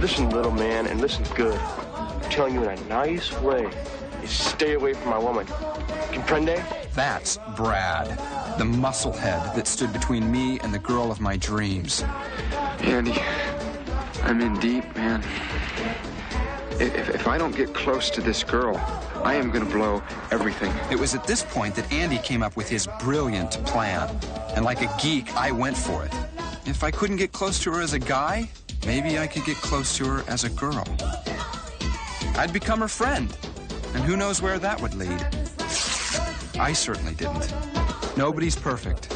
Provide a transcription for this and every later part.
Listen, little man, and listen good. I'm telling you in a nice way. You stay away from my woman. Comprende? That's Brad, the musclehead that stood between me and the girl of my dreams. Andy, I'm in deep, man. If, if I don't get close to this girl, I am gonna blow everything. It was at this point that Andy came up with his brilliant plan. And like a geek, I went for it. If I couldn't get close to her as a guy, maybe I could get close to her as a girl. I'd become her friend. And who knows where that would lead. I certainly didn't. Nobody's perfect.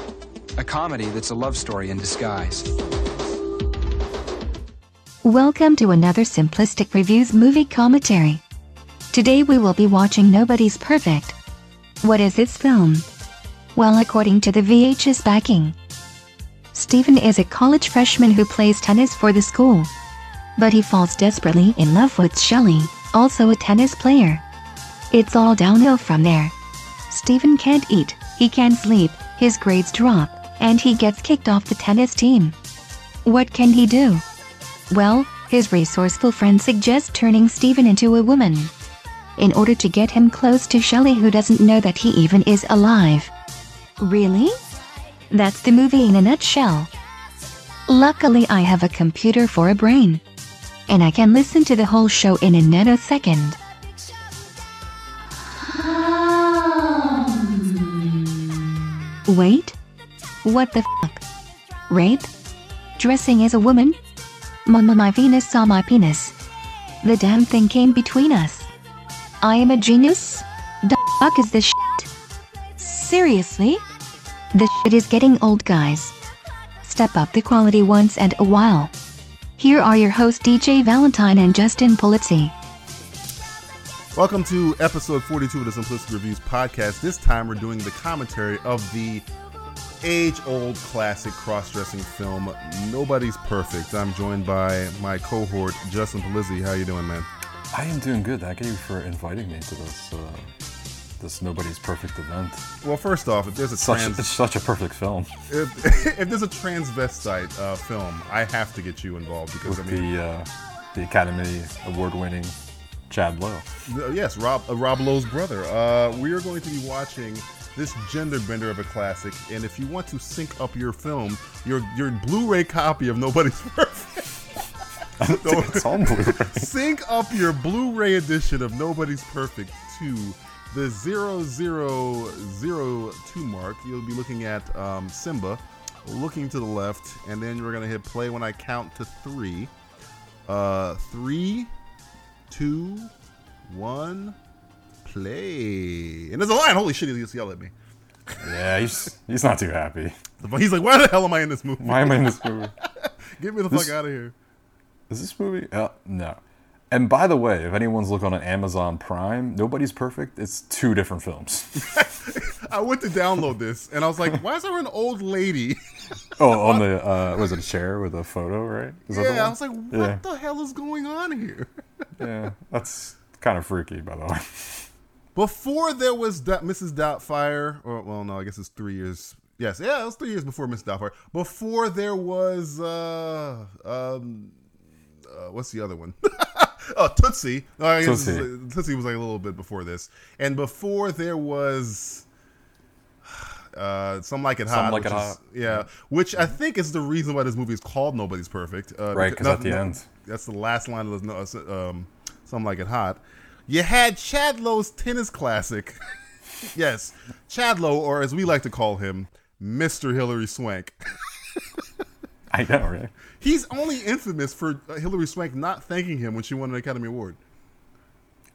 A comedy that's a love story in disguise. Welcome to another Simplistic Reviews movie commentary. Today we will be watching Nobody's Perfect. What is this film? Well, according to the VHS backing, Stephen is a college freshman who plays tennis for the school. But he falls desperately in love with Shelley, also a tennis player. It's all downhill from there. Stephen can't eat, he can't sleep, his grades drop, and he gets kicked off the tennis team. What can he do? Well, his resourceful friend suggests turning Stephen into a woman. In order to get him close to Shelley who doesn't know that he even is alive. Really? That's the movie in a nutshell. Luckily I have a computer for a brain. And I can listen to the whole show in a nanosecond. Wait? What the fuck? Rape? Dressing as a woman? Mama, my Venus saw my penis. The damn thing came between us. I am a genius? The fuck is this shit? Seriously? This shit is getting old, guys. Step up the quality once and a while. Here are your hosts DJ Valentine and Justin Polizzi. Welcome to episode 42 of the Simplistic Reviews podcast. This time we're doing the commentary of the age old classic cross dressing film, Nobody's Perfect. I'm joined by my cohort, Justin Polizzi. How you doing, man? I am doing good. Thank you for inviting me to this uh, this Nobody's Perfect event. Well, first off, if there's a Such, trans it's such a perfect film if, if there's a transvestite uh, film, I have to get you involved because with I mean, the uh, the Academy Award winning Chad Lowe. Uh, yes, Rob uh, Rob Lowe's brother. Uh, we are going to be watching this gender bender of a classic, and if you want to sync up your film, your your Blu-ray copy of Nobody's Perfect. I don't think it's on Blu-ray. sync up your Blu-ray edition of Nobody's Perfect to the 0002 mark. You'll be looking at um, Simba, looking to the left, and then we're gonna hit play when I count to three. Uh, three, two, one, play. And there's a line. Holy shit! He just yelled at me. Yeah, he's he's not too happy. He's like, "Why the hell am I in this movie? Why am I in this movie? Get me the This- fuck out of here!" Is this movie? Uh, no. And by the way, if anyone's looking on Amazon Prime, Nobody's Perfect. It's two different films. I went to download this, and I was like, "Why is there an old lady?" oh, on the uh, was it a chair with a photo? Right? Is yeah, I was like, "What Yeah. the hell is going on here?" yeah, that's kind of freaky, by the way. Before there was da- Mrs. Doubtfire, or well, no, I guess it's three years. Yes, yeah, it was three years before Mrs. Doubtfire. Before there was, uh, um, uh, what's the other one? oh, Tootsie. I guess Tootsie. it's- Tootsie was like a little bit before this, and before there was. Uh, some like it Some hot, Like which It is- Hot. yeah, which I think is the reason why this movie is called Nobody's Perfect. Uh, Right, 'cause at the no- end. that's the last line of the no, um, some like it hot. You had Chad Lowe's tennis classic. yes, Chad Lowe, or as we like to call him, Mr. Hilary Swank. I know, right? He's only infamous for uh, Hilary Swank not thanking him when she won an Academy Award.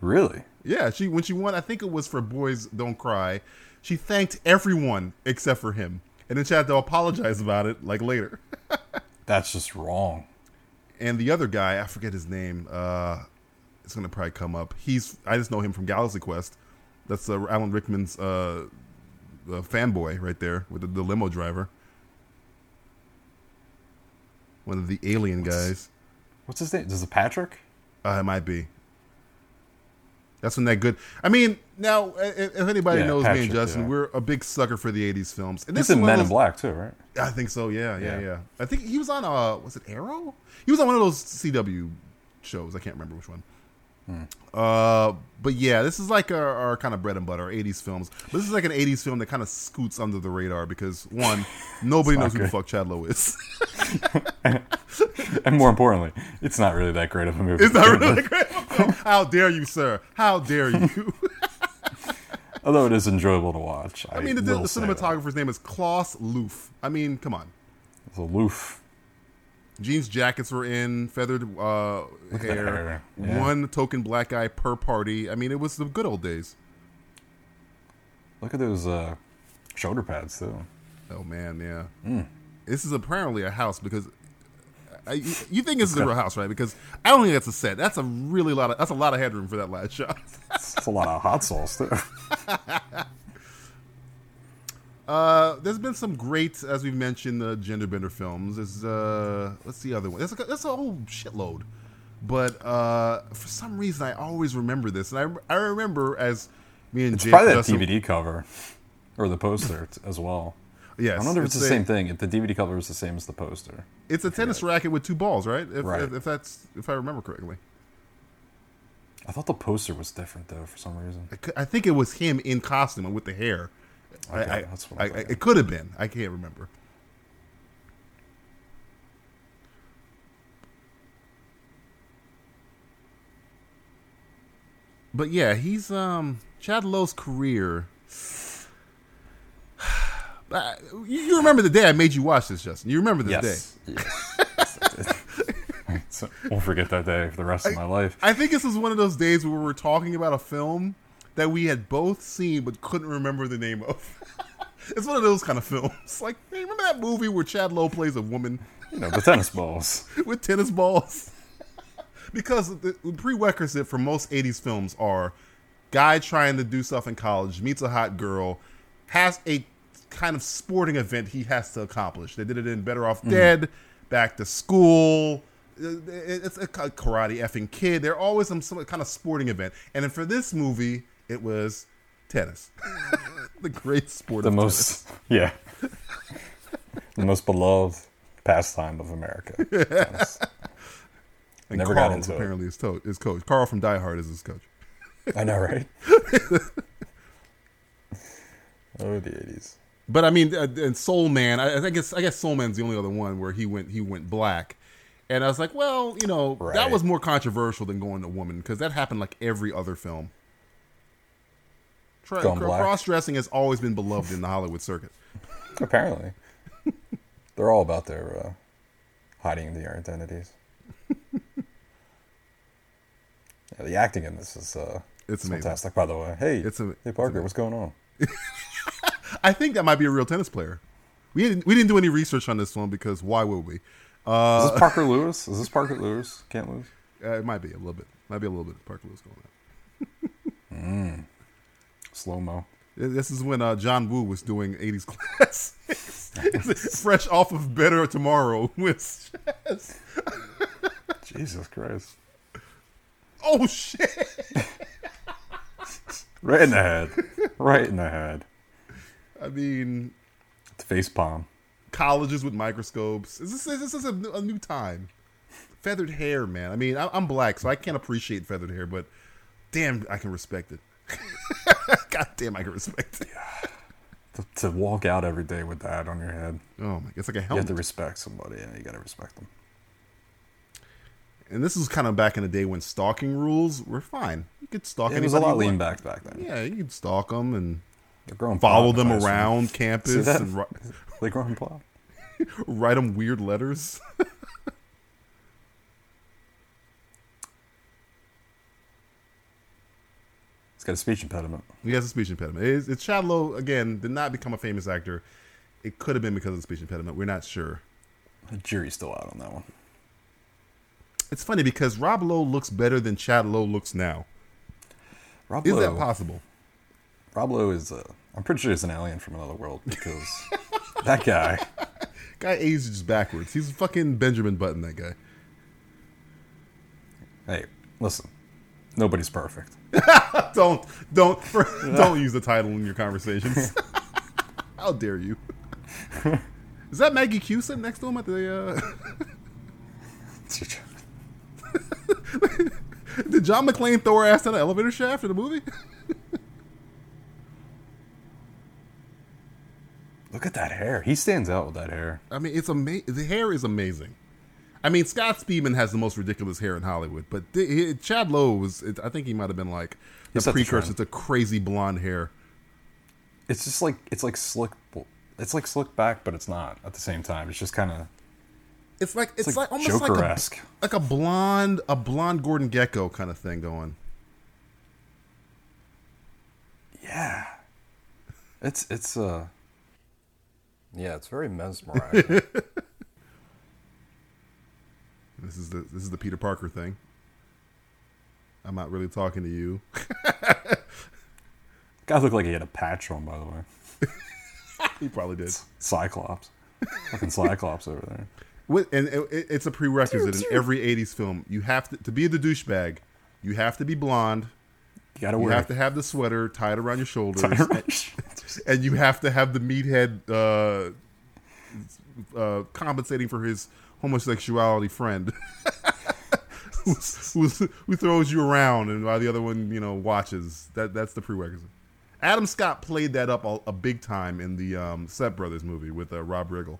Really? Yeah, she when she won, I think it was for Boys Don't Cry. She thanked everyone except for him, and then she had to apologize about it like later. That's just wrong. and the other guy, I forget his name. Uh, it's gonna probably come up. He's I just know him from Galaxy Quest. That's uh, Alan Rickman's uh, uh, fanboy right there with the, the limo driver. One of the alien guys. What's his name? Is it Patrick? Uh, it might be. That's when that good. I mean, now if, anybody Yeah, knows me and Justin, yeah. we're a big sucker for the '80s films. And He's is in Men of in Black too, right? I think so. Yeah, yeah, yeah, Yeah. I think he was on uh was it Arrow? He was on one of those CW shows. I can't remember which one. Uh, but yeah, this is like our, our kind of bread and butter, our 80s films. But this is like an 80s film that kind of scoots under the radar because one, nobody knows who the fuck Chad Lowe is. And more importantly, it's not really that great of a movie. it's not really great. How dare you, sir? How dare you? Although it is enjoyable to watch. I mean, the, the that. cinematographer's name is Klaus Loof. I mean, come on. It's aloof. Jeans jackets were in, feathered uh, hair, yeah. one token black guy per party. I mean, it was the good old days. Look at those uh, shoulder pads too. Oh man, yeah. Hmm. This is apparently a house because I, you you think this is a real house, right? Because I don't think that's a set. That's a really lot of that's a lot of headroom for that last shot. It's a lot of hot sauce too. Uh, there's been some great, as we've mentioned, uh, gender bender films. There's uh, what's the other one? That's a, that's a whole shitload. But uh, for some reason, I always remember this, and I I remember as me and It's Jake probably that Justin- DVD cover or the poster as well. Yes, I wonder if it's, the a- same thing. If the DVD cover is the same as the poster. It's a tennis racket with two balls, right? If, Right. if, if that's if I remember correctly. I thought the poster was different though for some reason. I I think it was him in costume and with the hair. I, Okay, I, that's what I I, thought, I- yeah. it could have been. I can't remember. But yeah, he's um Chad Lowe's career. Uh, you, remember the day I made you watch this, Justin? You remember this day? Yes. yes. so, won't forget that day for the rest of my life. I think this is one of those days where we're talking about a film that we had both seen but couldn't remember the name of. it's one of those kind of films. Like, hey, remember that movie where Chad Lowe plays a woman You know, the tennis balls. with tennis balls? because the prerequisite for most 80s films are guy trying to do stuff in college, meets a hot girl, has a kind of sporting event he has to accomplish. They did it in Better Off mm. Dead, Back to School. It's a karate effing kid. They're always some, some kind of sporting event. And then for this movie, it was tennis. the great sport of The most, yeah, the most beloved pastime of America. Tennis. And Never Carl got into it. apparently his, to- coach. Carl from Die Hard is his coach. I know, right? oh, the eighties. But I mean, uh, and Soul Man, I, I guess I guess Soul Man's the only other one where he went he went black, and I was like, well, you know, that was more controversial than going to woman because that happened like every other film. Tra- black. Cross dressing has always been beloved in the Hollywood circuit. Apparently, they're all about their uh, hiding their identities. yeah, the acting in this is uh, It's fantastic. By the way, hey, It's a- hey Parker, what's going on? I think that might be a real tennis player. We didn't we didn't do any research on this one because why would we? Is Uh, this Parker Lewis? Is this Parker Lewis? Can't lose. uh, it might be a little bit, might be a little bit of Parker Lewis going on. Slow mo. This is when uh, John Woo was doing 80s classics. Fresh off of Better Tomorrow with Chaz. Jesus Christ! Oh, shit. Right in the head. Right in the head. I mean, it's Face palm. colleges with microscopes. This is, this is a, a new time. Feathered hair, man. I mean, I, I'm black, so I can't appreciate feathered hair, but damn, I can respect it. God damn, I can respect it. To, to walk out every day with that on your head, Oh, my, it's like a helmet. you have to respect somebody, and you got to respect them. and this is kind of back in the day when stalking rules were fine. You could stalk It was a lot lean back back then. Yeah, you could stalk them and follow them around campus and ri- They growing plot. write them weird letters. Got a speech impediment. he has a speech impediment. It's, it's Chad Lowe, again, did not become a famous actor. It could have been because of the speech impediment. We're not sure. The jury's still out on that one. It's funny because Rob Lowe looks better than Chad Lowe looks now. Rob Is Lowe, that possible? Rob Lowe is, uh, I'm pretty sure he's an alien from another world because that guy, Guy ages backwards. He's fucking Benjamin Button, that guy. hey, listen, nobody's perfect. Don't, don't, don't use the title in your conversations. How dare you? Is that Maggie Q sitting next to him at the? Uh... Did John McClane throw her ass down the elevator shaft in the movie? Look at that hair. He stands out with that hair. I mean, it's amazing. The hair is amazing. I mean, Scott Speedman has the most ridiculous hair in Hollywood, but th- he- Chad Lowe was. It, I think he might have been like the set precursor trend. to crazy blonde hair. It's just like it's like slick. It's like slick back, but it's not at the same time. It's just kind of It's like it's, like like, almost like a, like a blonde a blonde Gordon Gekko kind of thing going. yeah. It's it's uh yeah, it's very mesmerizing. This is the this is the Peter Parker thing. I'm not really talking to you. Guy looked like he had a patch on, by the way. he probably did. Cyclops, fucking Cyclops over there. With, and it, it- it's a prerequisite in every '80s film. You have to to be the douchebag. You have to be blonde. You gotta You wear You have to have the sweater tied around your shoulders, Tied around and, and you have to have the meathead uh, uh, compensating for his homosexuality friend, who, who, who throws you around, and while the other one, you know, watches. That that's the prerequisite. Adam Scott played that up a, a big time in the um, Step Brothers movie with uh, Rob Riggle.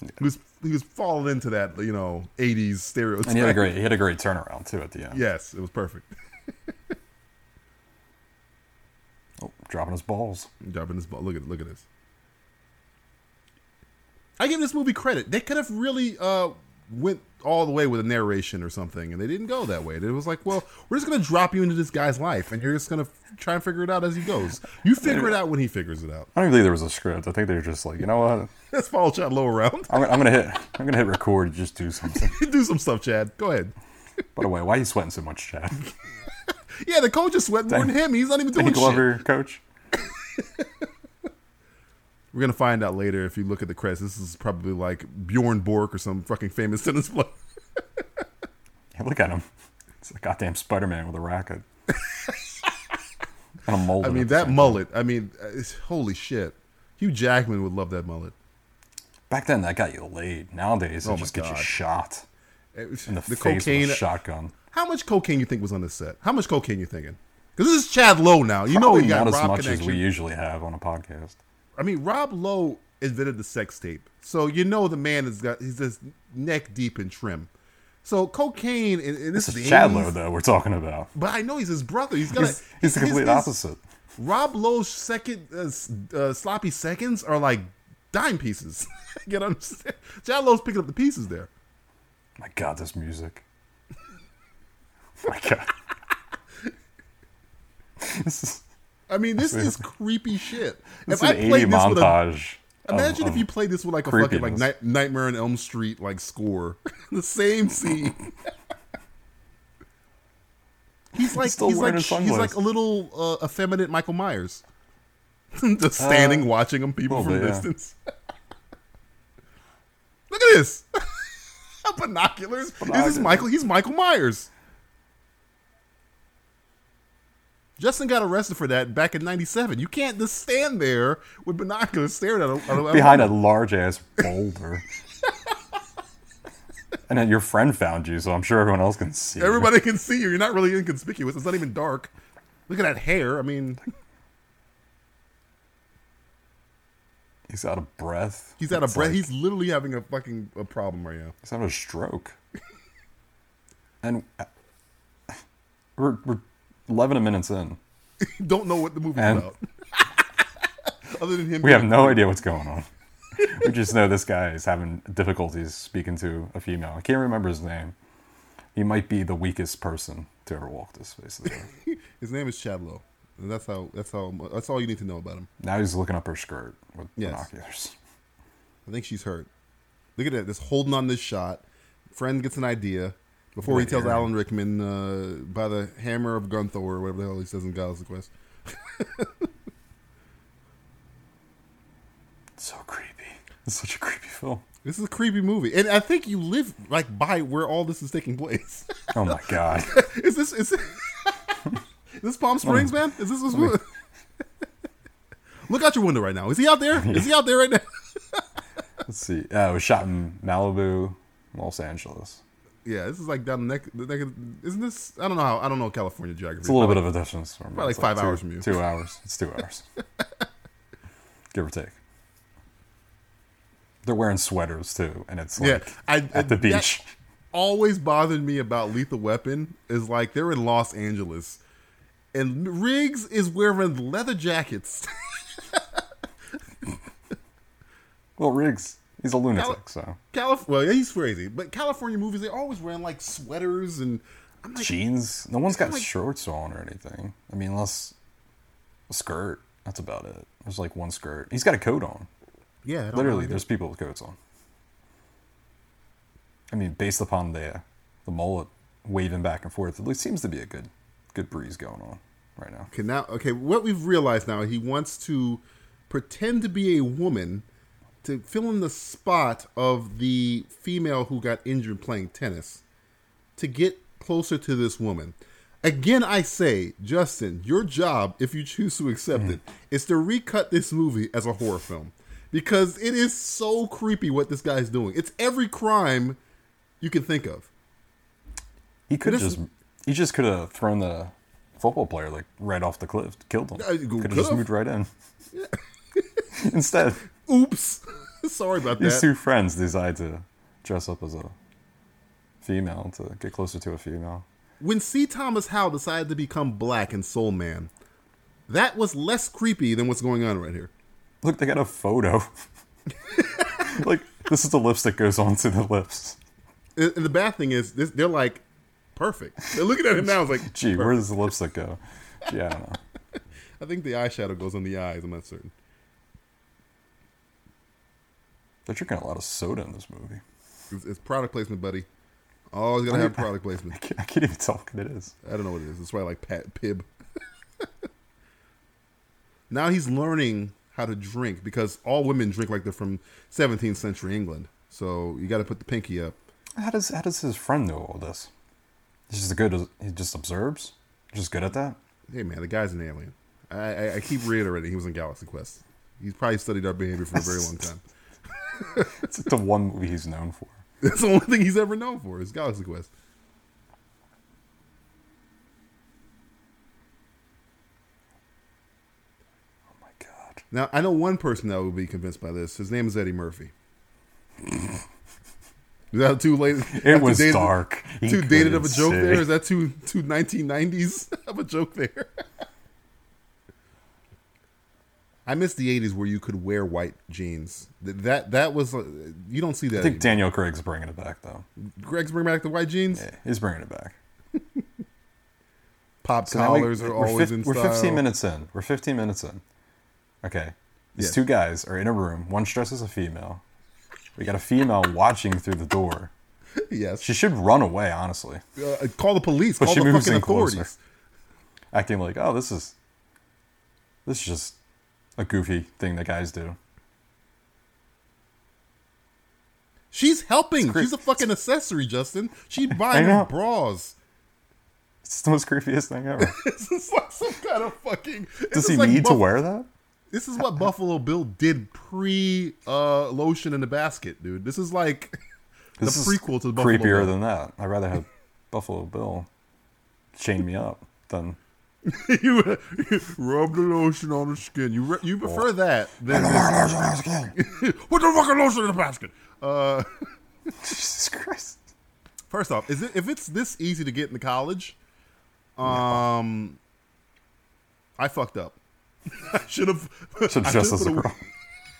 He was he was falling into that you know '80s stereotype. and he had a great he had a great turnaround too at the end. Yes, it was perfect. Oh, dropping his balls. Dropping this ball. Look at look at this. I give this movie credit. They could have really uh, went all the way with a narration or something, and they didn't go that way. It was like, well, we're just gonna drop you into this guy's life, and you're just gonna f- try and figure it out as he goes. You figure it out when he figures it out. I don't even think there was a script. I think they were just like, you know what? Let's follow Chad Lowe around. I'm, gonna- I'm gonna hit I'm gonna hit record. and Just do something. Do some stuff, Chad. Go ahead. By the way, why are you sweating so much, Chad? Yeah, the coach is sweating more than him. He's not even doing Danny shit. Glover, coach. We're gonna find out later if you look at the credits. This is probably like Bjorn Borg or some fucking famous tennis player. Yeah, look at him. It's a goddamn Spider Man with a racket. and a mold. I mean, that mullet. I mean, uh, it's, holy shit. Hugh Jackman would love that mullet. Back then, that got you laid. Nowadays, it Oh just gets you shot It was- in the, the face cocaine. with a shotgun. How much cocaine you think was on this set? How much cocaine you thinking? Because this is Chad Lowe now. You know Probably he got not as much connection. as we usually have on a podcast. I mean, Rob Lowe invented the sex tape, so you know the man has got he's just neck deep in trim. So cocaine, and, and this, This is is the Chad 80s, Lowe, though. We're talking about. But I know he's his brother. He's got He's, he's the complete opposite. Rob Lowe's second uh, uh, sloppy seconds are like dime pieces. you know what I'm saying? Chad Lowe's picking up the pieces there. My God, this music. My God. this is I mean, this is creepy shit. this if is I an played 80 this with a montage. of- Imagine if you played this with like a fucking like. Night- Nightmare on Elm Street like score, the same scene. he's like still he's like he's like a little uh, effeminate Michael Myers, just standing watching him people from bit, yeah. distance. Look at this binoculars. This is Binoculars. Michael. He's Michael Myers. Justin got arrested for that back in '97. You can't just stand there with binoculars staring at him behind a large ass boulder. and then your friend found you, so I'm sure everyone else can see. you. Everybody can see you. You're not really inconspicuous. It's not even dark. Look at that hair. I mean, He's out of breath. he's out of breath. like- he's literally having a fucking a problem right now. He's having a stroke. and uh, we're, we're 11 minutes in. Don't know what the movie's And- about. Other than him, We have no idea what's going on. we just know this guy is having difficulties speaking to a female. I can't remember his name. He might be the weakest person to ever walk this face of the earth. His name is Chad Lowe. And that's how. That's how. That's all you need to know about him. Now he's looking up her skirt with Yes. binoculars. I think she's hurt. Look at that. Just holding on this shot. Friend gets an idea before he tells. Alan Rickman uh, by the hammer of Gunthor or whatever the hell he says in Galaxy Quest. So creepy. It's such a creepy film. This is a creepy movie, and I think you live like by where all this is taking place. Oh my god. is this is, is this Palm Springs, man? Is this what's Look out your window right now. Is he out there? Is he out there right now? Let's see. Uh, it was shot in Malibu, Los Angeles. Yeah, this is like down the neck. The neck of, isn't this? I don't know how. I don't know California geography. It's a little bit of a distance from me. Probably It's like five two- hours from you. Two hours. It's two hours. Give or take. They're wearing sweaters too, and it's like Yeah, I, at the beach. always bothered me about Lethal Weapon is like they're in Los Angeles, and Riggs is wearing leather jackets. Well, Riggs, he's a lunatic, Cali- so Calif- well, yeah, he's crazy, but California movies they're always wearing like sweaters and I'm like, jeans. No one's got like- shorts on or anything. I mean, unless a skirt. That's about it. There's like one skirt. He's got a coat on. yeah, I don't Literally, know. there's people with coats on. I mean, based upon the the mullet waving back and forth, it seems to be a good good breeze going on right now. Okay, now, okay, what we've realized now, he wants to pretend to be a woman to fill in the spot of the female who got injured playing tennis to get closer to this woman. Again, I say, Justin, your job, if you choose to accept it, is to recut this movie as a horror film because it is so creepy what this guy's doing. It's every crime you can think of. He could have just he just could have thrown the football player like right off the cliff, killed him. Uh, Could have just moved right in. Instead, Oops. Sorry about that. these two friends decide to dress up as a female to get closer to a female. when C. Thomas Howell decided to become black in Soul Man, that was less creepy than what's going on right here. Look, they got a photo. like this is the lipstick goes onto the lips. And, and the bad thing is, this, they're like perfect. They're looking at him now. It's like, Gee, perfect. where does the lipstick go? Gee, I don't know. I think the eyeshadow goes on the eyes. I'm not certain. They're drinking a lot of soda in this movie. It's, it's product placement, buddy. Always gotta have product I placement. can't, I can't even tell what it is. I don't know what it is. That's why I like Pat Pib. now he's learning how to drink because all women drink like they're from 17th century England. So you got to put the pinky up. How does how does his friend know all this? He's just good. He just observes. Just good at that. Hey man, the guy's an alien. I, I, I keep reiterating he was in Galaxy Quest. He's probably studied our behavior for a very long time. It's the one movie he's known for. That's the only thing he's ever known for is Galaxy Quest. Oh my god. Now I know one person that would be convinced by this. His name is Eddie Murphy. Is that too late? It was dark. He too dated of a joke see. there? Is that too too 1990s of a joke there? I miss the 80s where you could wear white jeans. Th- That that was uh, you don't see that. I think anymore. Daniel Craig's bringing it back though. Greg's bringing back the white jeans. Yeah, he's bringing it back. Pop So we- collars are we're always fif- in We're style. 15 minutes in. We're 15 minutes in. Okay. These Yes. two guys are in a room. One dressed as a female. We got a female watching through the door. Yes. She should run away, honestly, uh, call the police. But call she the moves fucking in closer. authorities. acting like, "Oh, this is this is just a goofy thing that guys do." She's helping. She's a fucking accessory, Justin. She's buying him bras. It's the most creepiest thing ever. This is like some kind of fucking. Does he like need to wear that? This is what Buffalo Bill did pre uh, lotion in the basket, dude. This is like This the is prequel to the Buffalo creepier Bill. than that. I'd rather have Buffalo Bill chain me up than you rub the lotion on the skin. You re- you prefer that than this- put the fucking lotion in the basket. Uh, Jesus Christ. first off, is it if it's this easy to get into college? Um, I fucked up. I should have. Should dress as a- girl.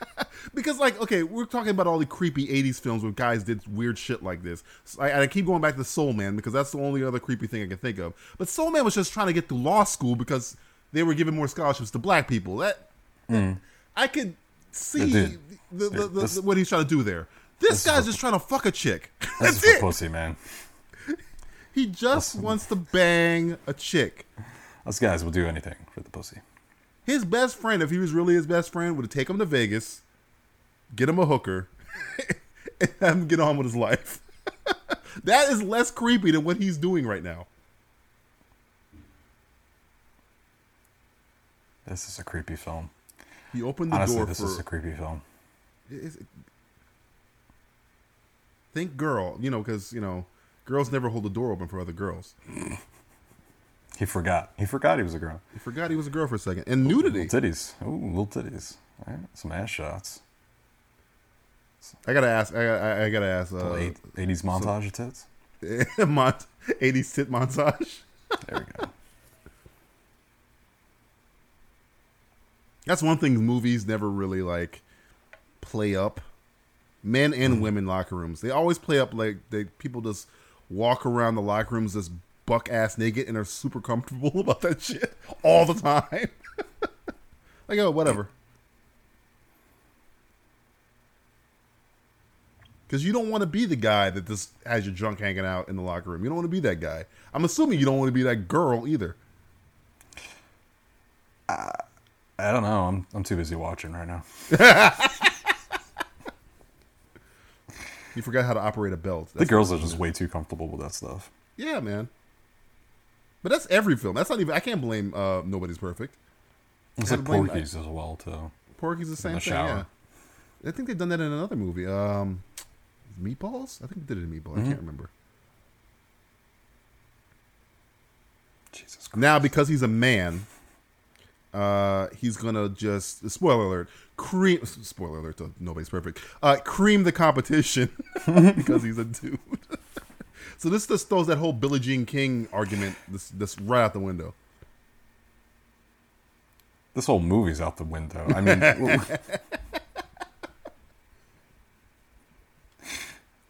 Because, like, okay, we're talking about all the creepy '80s films where guys did weird shit like this. So I, I keep going back to Soul Man because that's the only other creepy thing I can think of. But Soul Man was just trying to get through law school because they were giving more scholarships to black people. That mm. I could see the, the, the, what he's trying to do there. This, This guy's for- just trying to fuck a chick. That's it. pussy, man. He just wants to bang a chick. Us guys will do anything for the pussy. His best friend, if he was really his best friend, would take him to Vegas, get him a hooker, and have him get on with his life. that is less creepy than what he's doing right now. This is a creepy film. He opened the Honestly, door this for is a creepy film. is- think girl, you know, because you know Girls never hold the door open for other girls. He forgot. He forgot he was a girl. He forgot he was a girl for a second. And nudity. Little titties. Ooh, little titties. All right, some ass shots. I gotta ask. I, I, I gotta ask. Uh, eight, 80s montage of tits. 80s tit montage. There we go. That's one thing movies never really like play up. Men and women locker rooms. They always play up like they people just walk around the locker rooms just buck ass naked and are super comfortable about that shit all the time. like oh whatever. Because you don't want to be the guy that just has your junk hanging out in the locker room. You don't want to be that guy. I'm assuming you don't want to be that girl either. I don't know. I'm I'm too busy watching right now. You forgot how to operate a belt. The girls are just way too comfortable with that stuff. Yeah, man. But that's every film. That's not even. I can't blame uh, Nobody's Perfect. It's like Porky's as well too. Porky's the same the thing. shower. Yeah. I think they've done that in another movie. Um, Meatballs. I think they did it in Meatball. I Mm-hmm. can't remember. Jesus Christ. Now because he's a man, uh, he's gonna just spoiler alert. Cream. Spoiler alert. To Nobody's Perfect. Uh, cream the competition because he's a dude. so this just throws that whole Billie Jean King argument this this right out the window. This whole movie's out the window. I mean,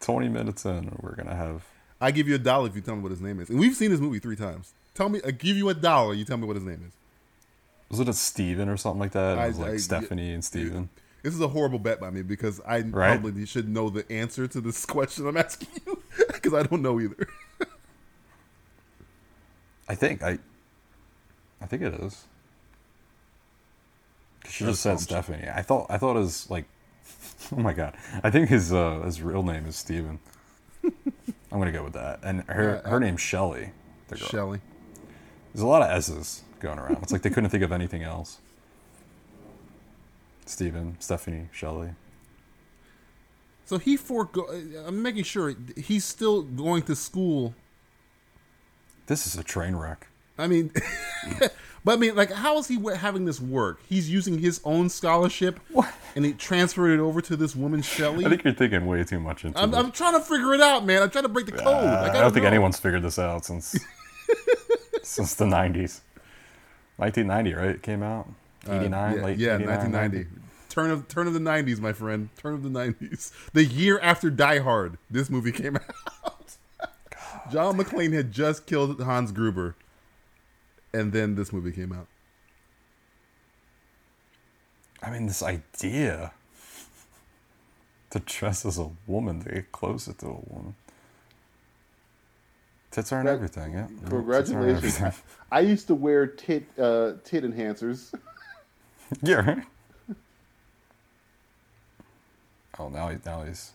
twenty minutes in, we're gonna have. I give you a dollar if you tell me what his name is. And we've seen this movie three times. Tell me, I give you a dollar. You tell me what his name is. Was it a Steven or something like that? It was like I- Stephanie and Steven. This is a horrible bet by me because I Right? probably should know the answer to this question I'm asking you because I don't know either. I think I. I think it is. She just said. Stephanie. I thought I thought his like. Oh my god! I think his uh, his real name is Steven. I'm gonna go with that. And her Yeah, her name's Shelly. The girl. Shelly. There's a lot of S's going around. It's like they couldn't think of anything else. Steven, Stephanie, Shelly. So he forego. I'm making sure he's still going to school. This is a train wreck. I mean, but I mean, like, how is he having this work? He's using his own scholarship and he transferred it over to this woman, Shelly. I think you're thinking way too much into I'm, this. I'm trying to figure it out, man. I'm trying to break the code. Uh, I, I don't think anyone's figured this out since since the 90s. 1990, right? It came out. 89, Uh, yeah, late yeah 89, 1990. Turn of turn of the 90s, my friend. Turn of the 90s. The year after Die Hard, this movie came out. John McClane had just killed Hans Gruber, and then this movie came out. I mean, this idea to dress as a woman, to get closer to a woman. Tits aren't That- everything, yeah. Tits aren't Congratulations. everything. I used to wear tit uh, tit enhancers. yeah, right? Oh, now, he's now he's,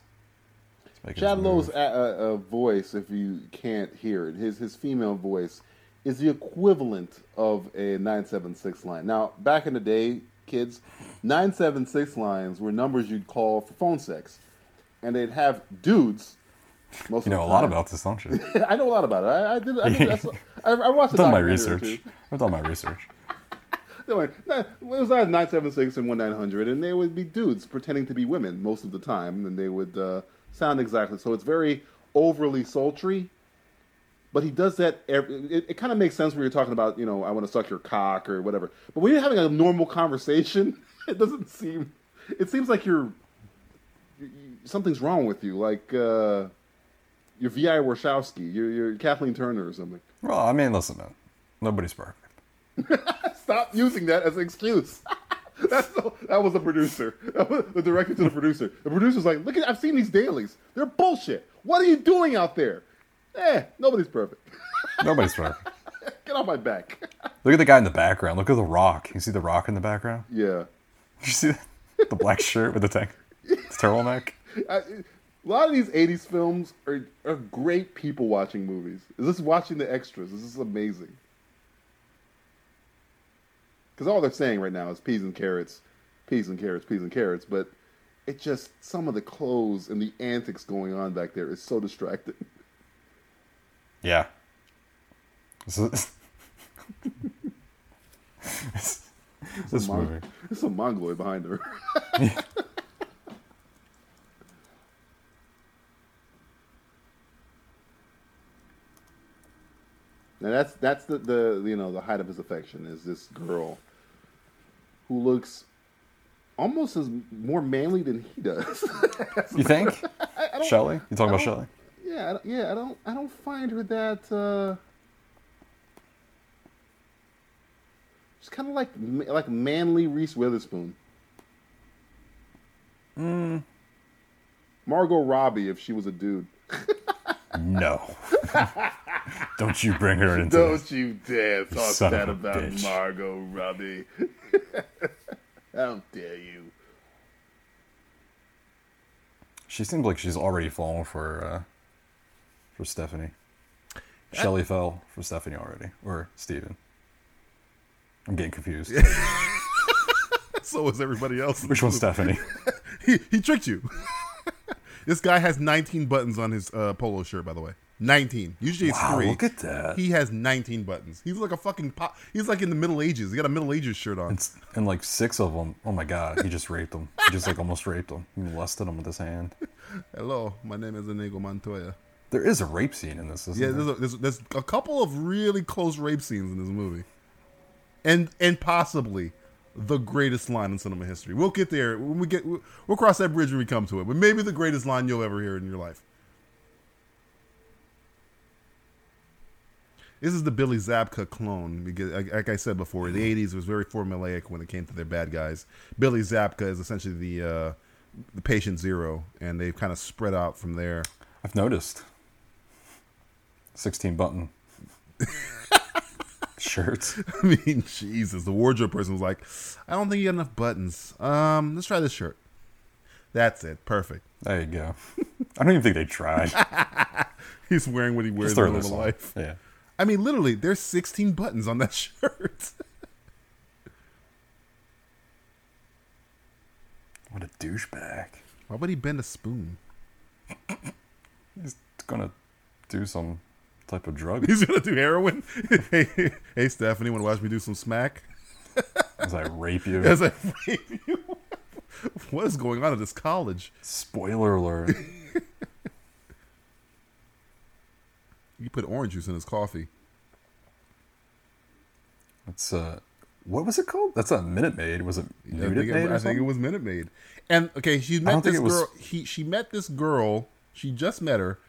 he's Chad Lowe's move. uh, uh, voice, if you can't hear it, his his female voice is the equivalent of a 976 line. Now, back in the day, kids, 976 lines were numbers you'd call for phone sex, and they'd have dudes. Most You know a lot about this, don't you? I know a lot about it. I, I did. I, did I, I watched I've done my research. I've done my research. It was either 976 and 1900, and they would be dudes pretending to be women most of the time, and they would uh, sound exactly. So it's very overly sultry, but he does that. Every, it it kind of makes sense when you're talking about, you know, I want to suck your cock or whatever. But when you're having a normal conversation, it doesn't seem. It seems like you're you- you- something's wrong with you, like uh, you're Vi Warshawski, you're, you're Kathleen Turner or something. Well, I mean, listen, man. Nobody's perfect. Stop using that as an excuse. That's the, that was the producer. That was the director to the producer. The producer's like, look at I've seen these dailies. They're bullshit. What are you doing out there? Eh, nobody's perfect. Nobody's perfect. Get off my back. Look at the guy in the background. Look at the rock. You see the rock in the background? yeah. Did you see that? the black shirt with the tank, the turtleneck? I, a lot of these 80s films are, are great people watching movies. Is this watching the extras? This is amazing. Because all they're saying right now is peas and carrots, peas and carrots, peas and carrots. But it just, some of the clothes and the antics going on back there is so distracting. Yeah. This is. this Mon- movie. There's some mongoloid behind her. Now that's that's the, the you know the height of his affection is this girl who looks almost as more manly than he does. You think? Shelley? You talking about Shelley? yeah, I yeah. I don't I don't find her that. Uh, she's kind of like like manly Reese Witherspoon. Mm. Margot Robbie, if she was a dude. No. Don't you bring her into this. Don't you dare talk son that about bitch. Margot Robbie. How dare you? She seems like she's already fallen for uh, for Stephanie. Shelley fell for Stephanie already, or Steven. I'm getting confused. So is everybody else. Which one's Stephanie? he, he tricked you. This guy has 19 buttons on his uh, polo shirt, by the way. 19. Usually it's Wow, three. look at that. He has 19 buttons. He's like a fucking pop. He's like in the Middle Ages. He got a Middle Ages shirt on. And, and like six of them. Oh my god, he just raped them. He just like almost raped them. He molested them with his hand. Hello, my name is Inigo Montoya. There is a rape scene in this, isn't Yeah, there? there's a, there's, there's a couple of really close rape scenes in this movie, and and possibly the greatest line in cinema history. We'll get there when we get. We'll, cross that bridge when we come to it. But maybe the greatest line you'll ever hear in your life. This is the Billy Zabka clone because, like- I said before, the '80s was very formulaic when it came to their bad guys. Billy Zabka is essentially the uh, the patient zero, and they've kind of spread out from there. I've noticed. 16 button shirts. I mean, Jesus, the wardrobe person was like, I don't think you got enough buttons. Um, let's try this shirt. That's it. Perfect. There you go. I don't even think they tried. He's wearing what he wears in real life. Yeah. I mean, literally, there's 16 buttons on that shirt. What a douchebag. Why would he bend a spoon? He's gonna do some type of drug He's gonna do heroin. hey, hey, Stephanie, want to watch me do some smack? as I rape you. As I rape you. what is going on at this college? Spoiler alert. You put orange juice in his coffee. That's uh, what was it called? That's a Minute Maid. Was it I Minute think, Maid? it, I think it was Minute Maid. And okay, she met this it was- girl. He she met this girl. She just met her.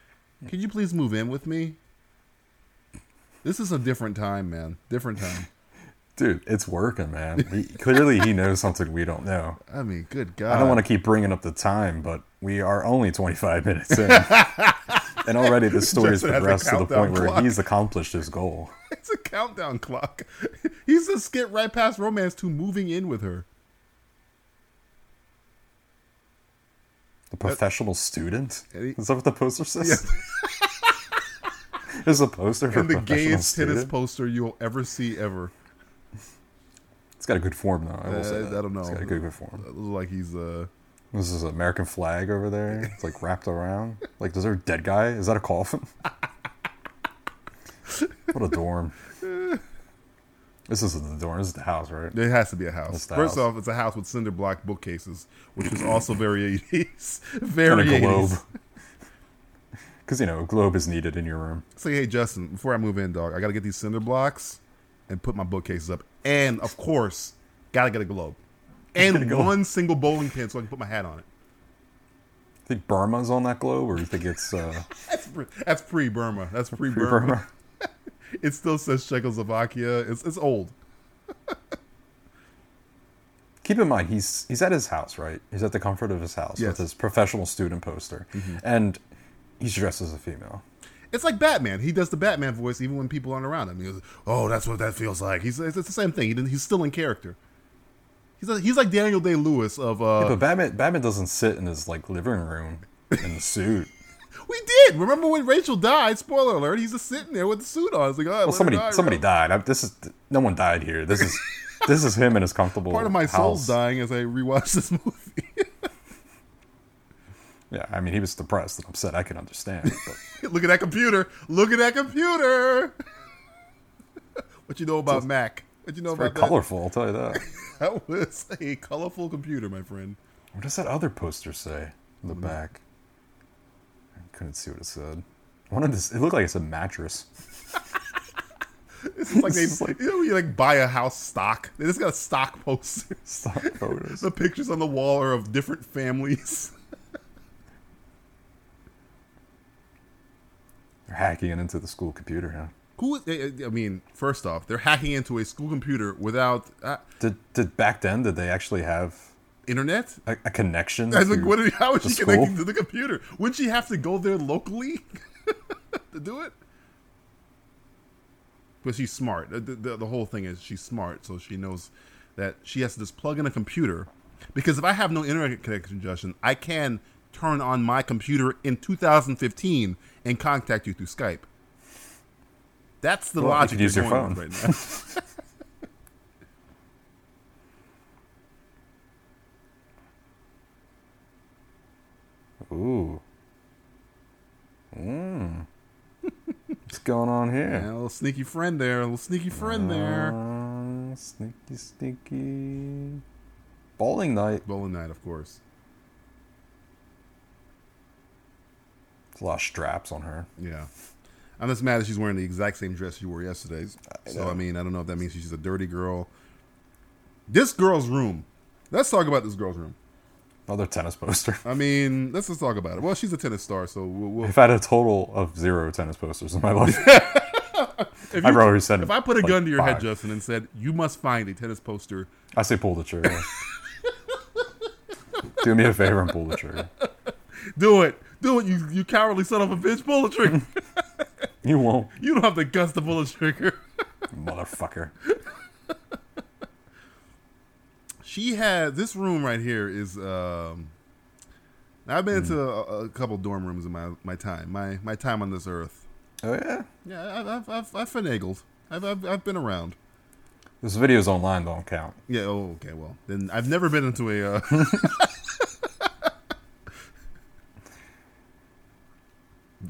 Could you please move in with me? This is a different time, man. Different time. Dude, it's working, man. He, clearly, he knows something we don't know. I mean, good God. I don't want to keep bringing up the time, but we are only 25 minutes in. and already the story's Justin has progressed to the point where clock. he's accomplished his goal. It's a countdown clock. He's just skip right past romance to moving in with her. The professional student? He- Is that what the poster says? There's a poster And the gayest tennis poster you'll ever see ever. It's got a good form, though. I will say Uh, that. I don't know. It's got a good, good form. It looks like he's uh This is an American flag over there. It's like wrapped around. Like, is there a dead guy? Is that a coffin? what a dorm. This isn't the dorm. This is the house, right? It has to be a house. First house. off, it's a house with cinder block bookcases, which is also very 80s. Very And a 80s. globe. Because, you know, a globe is needed in your room. Say, hey, Justin, before I move in, dog, I got to get these cinder blocks and put my bookcases up. And, of course, got to get a globe. And one single bowling pin so I can put my hat on it. think Burma's on that globe, or you think it's uh, That's pre, that's pre-Burma. That's pre-Burma. Burma? It still says Czechoslovakia. It's, it's old. Keep in mind, he's he's at his house, right? He's at the comfort of his house Yes. with his professional student poster, and he's dressed as a female. It's like Batman. He does the Batman voice even when people aren't around him. He goes, "Oh, that's what that feels like." He's it's the same thing. He he's still in character. He's a, he's like Daniel Day Lewis of. Uh, Yeah, but Batman Batman doesn't sit in his like living room in the suit. we did remember when Rachel died. Spoiler alert. He's just sitting there with the suit on. It's like, oh, Well, somebody die, somebody bro. died. I, this is no one died here. This is this is him in his comfortable. Part of my soul's house. dying as I rewatch this movie. Yeah, I mean, he was depressed and upset. I can understand. Look at that computer. Look at that computer. what you know about Mac? What you know very about that? colorful, I'll tell you that. That was a colorful computer, my friend. What does that other poster say in the back? I couldn't see what it said. One of this, it looked like it's a mattress. It's like they, like- you know, you like buy a house stock. They just got a stock poster. Stock photos. the pictures on the wall are of different families. They're hacking it into the school computer. Who? is- I mean, first off, they're hacking into a school computer without uh, Did did back then? Did they actually have internet. a, a connection? I was like, what? Are, how is she school? connecting to the computer? Wouldn't she have to go there locally to do it? But she's smart. The, the, the whole thing is she's smart, so she knows that she has to just plug in a computer. Because if I have no internet connection, Justin, I can turn on my computer in 2015 and contact you through Skype. That's the Well, you logic. could use you're your phone. right now. Ooh. Mm. What's going on Yeah, here? a little sneaky friend there. A little sneaky friend there. Uh, sneaky, sneaky. Bowling night. Bowling night, of course. A lot of straps on her. Yeah. I'm just mad that she's wearing the exact same dress she wore yesterday. So, I mean, I don't know if that means she's a dirty girl. This girl's room. Let's talk about this girl's room. Another tennis poster. I mean, let's just talk about it. Well, she's a tennis star, so we'll. we'll I've had a total of zero tennis posters in my life. if, I'd you- rather send if I put a like gun to your head. Justin, and said, you must find a tennis poster, I say pull the trigger. Do me a favor and pull the trigger. do it. Do it, you, you cowardly son of a bitch. Pull the trigger. You won't, you don't have the guts to pull the trigger. motherfucker. she had this room right here is um I've been into a, a couple dorm rooms in my my time my my time on this earth Oh yeah. yeah I've I've I've, I've finagled I've, I've I've been around Those videos online don't count. yeah oh okay well then I've never been into a uh,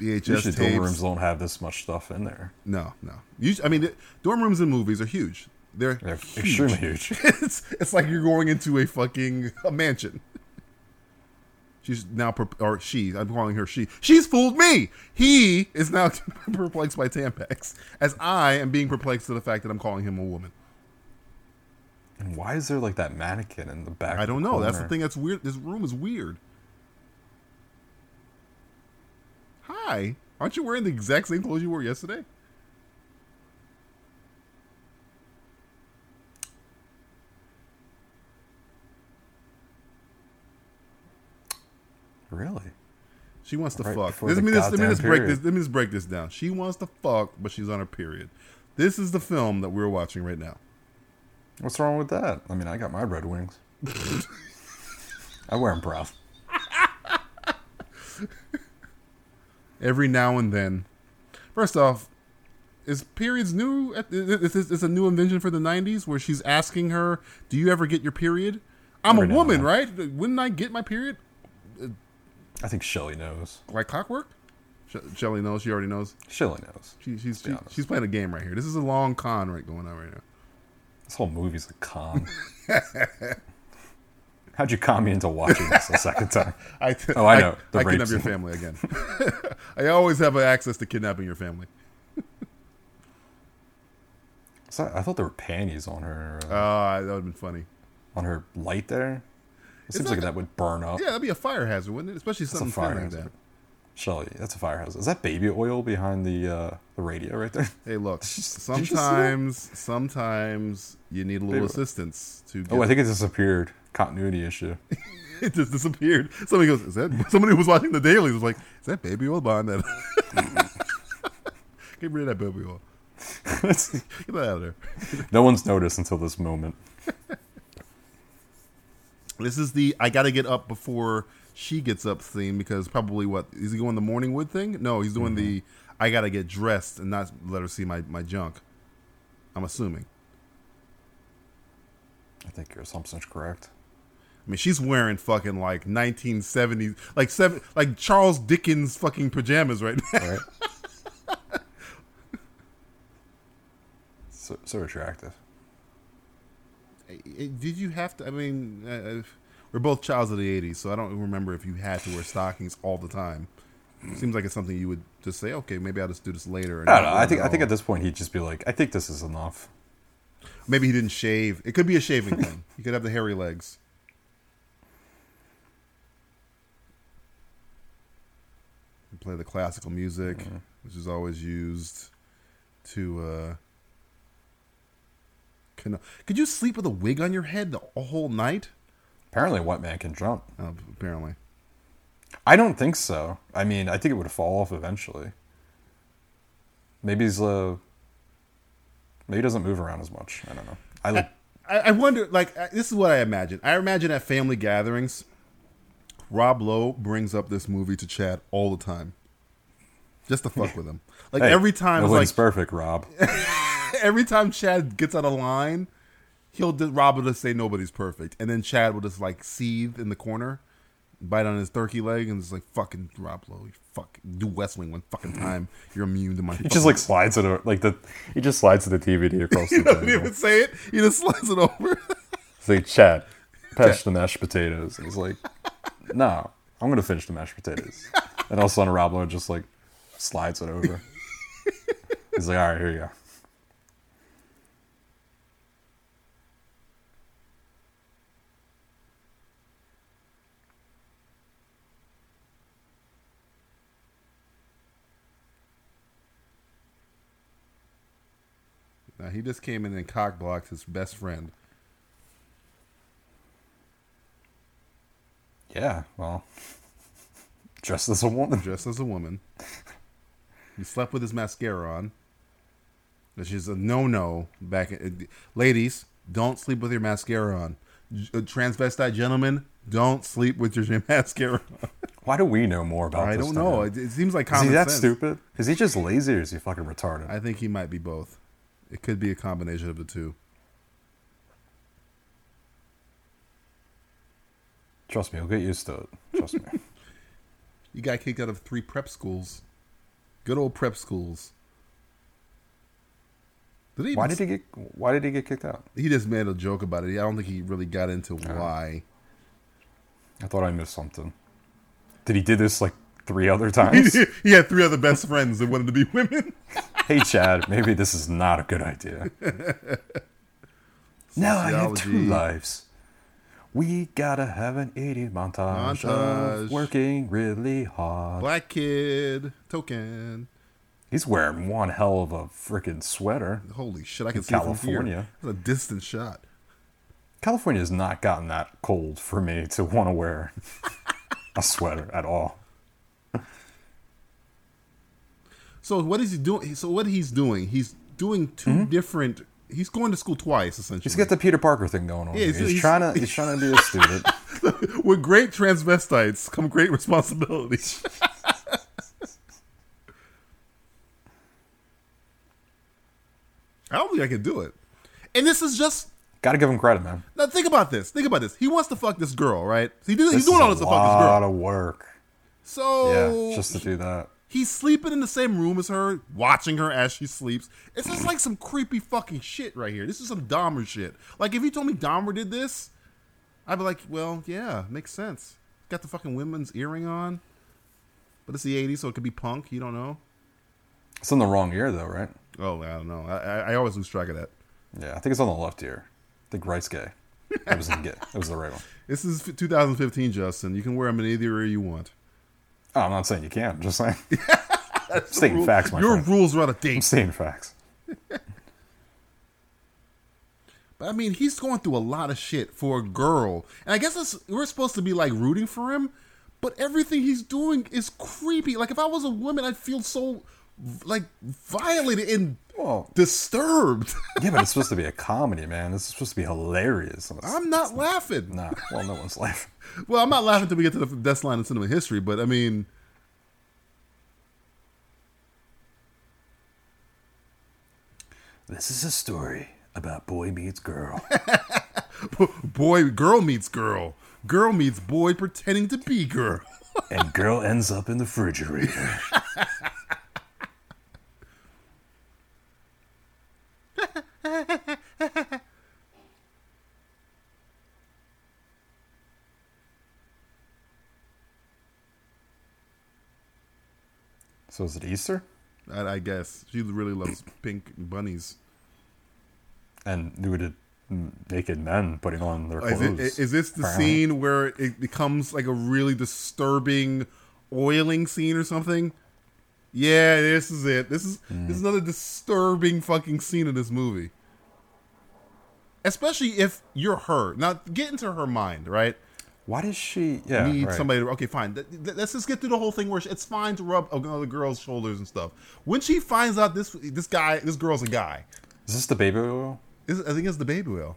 VHS Usually dorm rooms don't have this much stuff in there. no no Us- I mean dorm rooms in movies are huge they're, They're huge. extremely huge. it's it's like you're going into a fucking a mansion. She's now or she. I'm calling her she. She's fooled me. He is now perplexed by Tampax, as I am being perplexed to the fact that I'm calling him a woman. And why is there like that mannequin in the back? I don't know. That's the thing that's weird. This room is weird. Hi, aren't you wearing the exact same clothes you wore yesterday? Really? She wants to Right fuck. Let me just, let me just break period. this. Let me just break this down. She wants to fuck, but she's on her period. This is the film that we're watching right now. What's wrong with that? I mean, I got my Red Wings. I wear them proud. Every now and then. First off, is periods new? Is this a new invention for the '90s where she's asking her, "Do you ever get your period?" I'm a woman, right? Wouldn't I get my period I think Shelly knows. like clockwork? Sh- Shelly knows. She already knows. Shelly knows. She, she's she, she's playing a game right here. This is a long con right going on right now. This whole movie's a con. How'd you con me into watching this a second time? I Oh, I know. The I, rape kidnap your family again. I always have access to kidnapping your family. That- I thought there were panties on her uh, Ah, that would have been funny. on her light there. It seems like the- that would burn up. Yeah, that'd be a fire hazard, wouldn't it? Especially a something like hazard. that. Shelly, that's a fire hazard. Is that baby oil behind the uh, the radio right there? Hey, look. Did you see that? Sometimes, sometimes you need a little Baby- assistance to. Get Oh, I think it disappeared. Continuity issue. it just disappeared. Somebody goes, "Is that?" Somebody who was watching the dailies was like, "Is that baby oil behind that?" Get rid of that baby oil. Get that out of there. no one's noticed until this moment. This is the I got to get up before she gets up theme because probably what is he going the morning wood thing? No, he's doing the mm-hmm. I got to get dressed and not let her see my my junk. I'm assuming. I think your assumption's correct. I mean, she's wearing fucking like 1970s, like seven, like Charles Dickens fucking pajamas right now. Right? so, so attractive. Eh, eh, did you have to? I mean, uh, we're both childs of the '80s, so I don't remember if you had to wear stockings all the time. It seems like it's something you would just say, okay, maybe I'll just do this later. I don't know. I think at I think at this point he'd just be like, I think this is enough. maybe he didn't shave. It could be a shaving thing. He could have the hairy legs. Play the classical music, Mm-hmm. which is always used to. uh Could you sleep with a wig on your head the whole night? Apparently, White Man can jump. Uh, apparently. I don't think so. I mean, I think it would fall off eventually. Maybe he's uh, maybe he doesn't move around as much. I don't know. I like. I, I wonder, like, uh, this is what I imagine. I imagine at family gatherings, Rob Lowe brings up this movie to Chad all the time, just to fuck with him. Like Hey, every time, it's like perfect, Rob. every time Chad gets out of line, he'll Rob will just say nobody's perfect, and then Chad will just like seethe in the corner, bite on his turkey leg, and just like fucking Rob Lowe, you fuck, do West Wing one fucking time. You're immune to my. He just like slides it o- like the he just slides the DVD across the he doesn't table. even say it. He just slides it over. It's like Chad, patch the mashed potatoes. And he's like, No, I'm gonna finish the mashed potatoes. And all of a sudden, Rob Lowe just like slides it over. He's like, All right, here you go. Now, he just came in and cock blocked his best friend. Yeah, well, dressed as a woman. dressed as a woman. He slept with his mascara on. Which is a no-no. Back, in, ladies, don't sleep with your mascara on. Uh, Transvestite gentlemen, don't sleep with your mascara on. Why do we know more about it? I don't know. It, it seems like Is common he that sense. stupid? Is he just lazy or is he fucking retarded? I think he might be both. It could be a combination of the two. Trust me, he'll get used to it. Trust me. You got kicked out of three prep schools. Good old prep schools. Did he Why did he get? Why did he get kicked out? He just made a joke about it. I don't think he really got into uh-huh. why. I thought I missed something. Did he do this like three other times? he had three other best friends that wanted to be women. hey, Chad, maybe this is not a good idea. now I have two lives. We gotta have an 80 montage, Montage. of working really hard. Black kid token. He's wearing one hell of a freaking sweater. Holy shit! I can In see it from here. California. That's a distant shot. California has not gotten that cold for me to want to wear a sweater at all. So what is he doing? So what he's doing? He's doing 2 different. He's going to school twice essentially. Mm-hmm. He's got the Peter Parker thing going on. Yeah, he's, he's- he's- trying to he's trying to be a student. With great transvestites come great responsibilities. I don't think I can do it. And this is just Got to give him credit, man. now. Think about this. Think about this. He wants to fuck this girl, right? He do, he's doing all this to fuck this girl. A lot of work. So Yeah, just to do that. He's sleeping in the same room as her, watching her as she sleeps. It's just like some creepy fucking shit right here. This is some Dahmer shit. Like if you told me Dahmer did this, I'd be like, well, yeah, makes sense. Got the fucking women's earring on, but it's the '80s, so it could be punk. You don't know. It's in the wrong ear, though, right? Oh, I don't know. I, I, I always lose track of that. Yeah, I think it's on the left ear. I think right's gay. That was gay. That was the right one. This is 2015, Justin. You can wear them in either ear you want. Oh, I'm not saying you can't. I'm just saying. I'm stating Rule- facts, my Your friend. rules are out of I'm date. stating facts. But I mean, he's going through a lot of shit for a girl, and I guess it's, we're supposed to be like rooting for him. But everything he's doing is creepy. Like if I was a woman, I'd feel so like violated and Well- disturbed. Yeah, but it's supposed to be a comedy, man. This is supposed to be hilarious. I'm not laughing. Nah, well, no one's laughing. Well, I'm not laughing until we get to the best line in cinema history. But I mean, This is a story about boy meets girl. boy, girl meets girl. Girl meets boy pretending to be girl. and girl ends up in the refrigerator. so is it Easter? I, I guess she really loves pink bunnies. And nude naked men putting on their Is, clothes. it, is this the apparently. scene where it becomes like a really disturbing oiling scene or something? Yeah, this is it. This is this is mm. another disturbing fucking scene in this movie. Especially if you're her. Now get into her mind, right? Why does she? Yeah, need right. somebody to okay fine Th- th- let's just get through the whole thing where it's fine to rub another girl's shoulders and stuff when she finds out this this guy this girl's a guy Is this the baby oil? this, i think it's the baby oil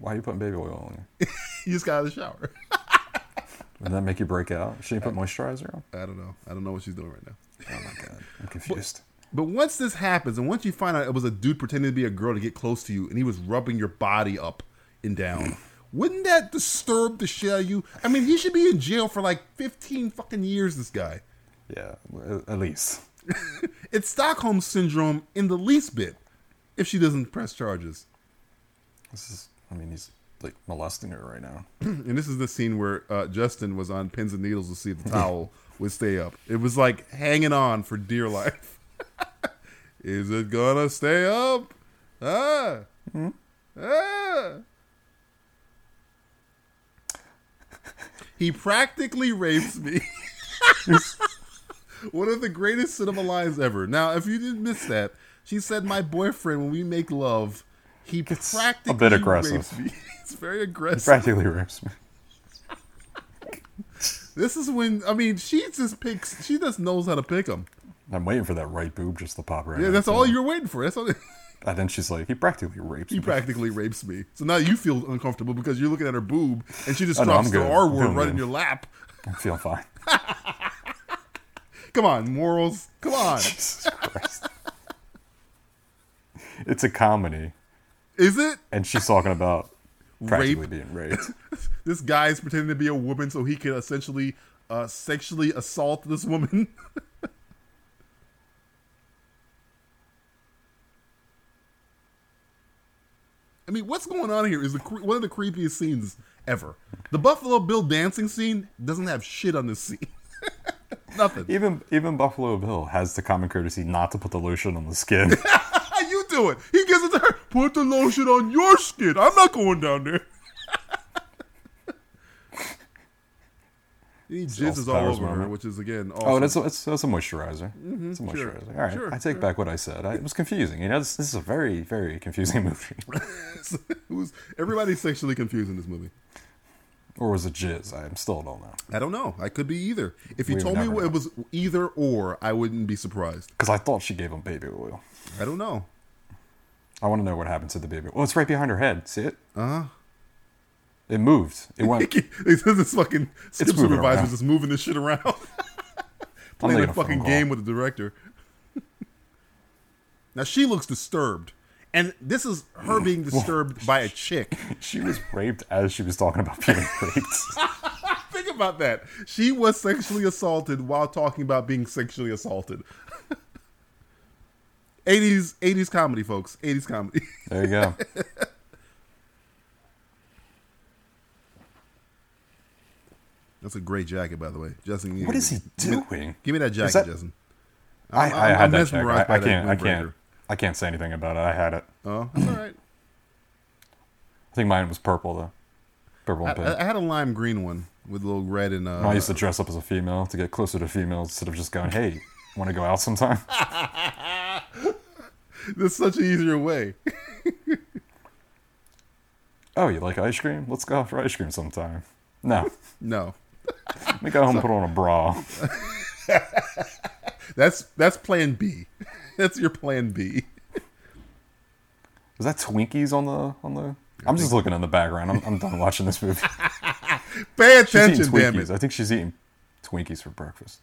Why are you putting baby oil on you? he just got out of the shower Would that make you break out? Should you put moisturizer on? i don't know i don't know what she's doing right now Oh my god, I'm confused. but once this happens and once you find out it was a dude pretending to be a girl to get close to you and he was rubbing your body up and down wouldn't that disturb the shit out of you i mean he should be in jail for like 15 fucking years this guy Yeah, at- least. it's stockholm syndrome in the least bit if she doesn't press charges This is. I mean, he's like molesting her right now. And this is the scene where uh, Justin was on pins and needles to see if the towel would stay up. It was like hanging on for dear life. is it gonna stay up? Ah. Ah. He practically rapes me. One of the greatest cinema lines ever. Now, if you didn't miss that, she said, "My boyfriend, when we make love, he practically bit aggressive. rapes me." it's very aggressive. Practically rapes me. This is when I mean she just picks. She just knows how to pick them. I'm waiting for that right boob just to pop right. Yeah, that's all you're waiting for. That's all. And then she's like, he practically rapes He me. He practically rapes me. So now you feel uncomfortable because you're looking at her boob and she just Oh, drops I'm the. R I'm word right good. in your lap. I feel fine. Come on, morals. Come on. Jesus Christ. It's a comedy, Is it? and she's talking about practically Rape. being raped. This guy's pretending to be a woman so he can essentially uh, sexually assault this woman. I mean, what's going on here is the cre- one of the creepiest scenes ever. The Buffalo Bill dancing scene doesn't have shit on this scene. Nothing. Even even Buffalo Bill has the common courtesy not to put the lotion on the skin. You do it? He gives it to her. Put the lotion on your skin. I'm not going down there. He jizzes all over her, which is again awesome. oh, that's a, it's, that's a moisturizer. it's a Mm-hmm. sure, moisturizer. All right, sure, I take sure. back what I said. I, it was confusing. You know, this, this is a very very confusing movie. Who's everybody's sexually confused in this movie? or was it jizz? I still don't know. I don't know. I could be either. If you We told me it was either or, I wouldn't be surprised. Because I thought she gave him baby oil. I don't know. I want to know what happened to the baby. Well, it's right behind her head. See it? Uh huh. It moved. It went. this fucking script supervisor's just moving this shit around, playing a a fucking call. game with the director. now she looks disturbed, and this is her being disturbed by a chick. She was raped as she was talking about being raped. Think about that. She was sexually assaulted while talking about being sexually assaulted. 80s 80s comedy, folks. 80s comedy. There you go. That's a great jacket, by the way, Justin. What is he give me- doing? Give me that jacket, that- Justin. I, I'm- I I'm had that jacket. I, I that can't. I can't. I can't say anything about it. I had it. Oh, that's all right. I think mine was purple though. Purple I, and pink. I I had a lime green one with a little red and uh. I used to dress up as a female to get closer to females instead of just going, "Hey, want to go out sometime?" There's such an easier way. oh, you like ice cream? Let's go out for ice cream sometime. No, No, let me go home and put on a bra. that's that's Plan B. That's your Plan B. Is that Twinkies on the on the? I'm just looking in the background. I'm, I'm done watching this movie. Pay attention, damn Twinkies. it. I think she's eating Twinkies for breakfast.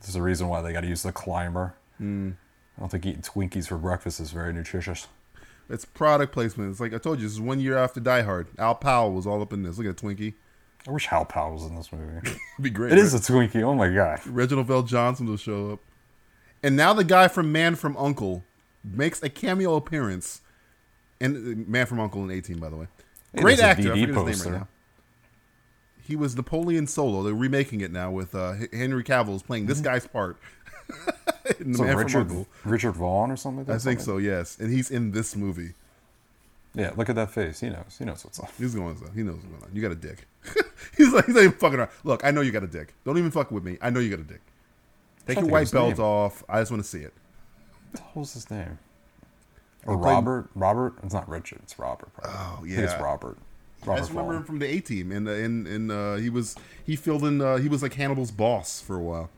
There's a reason why they got to use the climber. Hmm. I don't think eating Twinkies for breakfast is very nutritious. It's product placement. It's like I told you, this is one year after Die Hard. Al Powell was all up in this. Look at Twinkie. I wish Al Powell was in this movie. It'd be great. it is a right? Twinkie. Oh my god. Reginald VelJohnson will show up. And now the guy from Man from Uncle makes a cameo appearance. And uh, Man from Uncle in 18, by the way. Great a actor. I forget his name right now. He was Napoleon Solo. They're remaking it now with uh, Henry Cavill is playing this guy's part. in So Man from Richard Uncle. Richard Vaughn or something like that. I think so, yes. And he's in this movie. Yeah, look at that face. He knows. He knows what's up. He's going. He knows what's going on. You got a dick. he's like he's not even fucking around. Look, I know you got a dick. Don't even fuck with me. I know you got a dick. Take your to think of white belt name. off. I just want to see it. What his name? Or He played- Robert? Robert? It's not Richard. It's Robert. Probably. Oh, think it's yeah. Robert. I Robert just remember Vaughn. him from the A Team, and and and uh, he was he filled in. Uh, he was like Hannibal's boss for a while.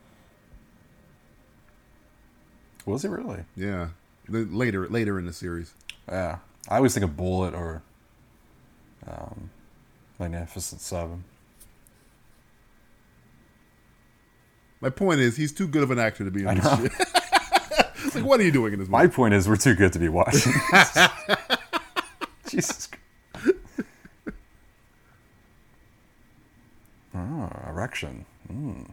Was he really? Yeah, later later in the series. Yeah. I always think of Bullitt or um, Magnificent Seven. My point is, he's too good of an actor to be in this shit. it's like, what are you doing in this movie? My point is, we're too good to be watching. Jesus. Christ. Oh, erection. Mm.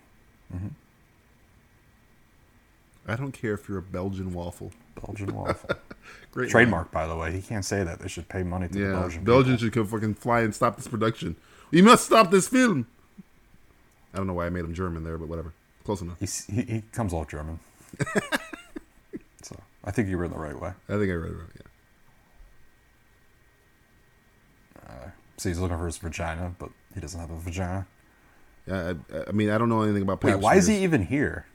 I don't care if you're a Belgian waffle. Belgian waffle. Great Trademark, by the way. He can't say that. They should pay money to Yeah, the Belgian. Belgians should come fucking fly and stop this production. We must stop this film. I don't know why I made him German there, but whatever. Close enough. He's, he he comes off German. so I think you were in the right way. I think I read it right. Yeah. Uh, so he's looking for his vagina, but he doesn't have a vagina. Yeah, I, I mean, I don't know anything about. Wait, why is he even here?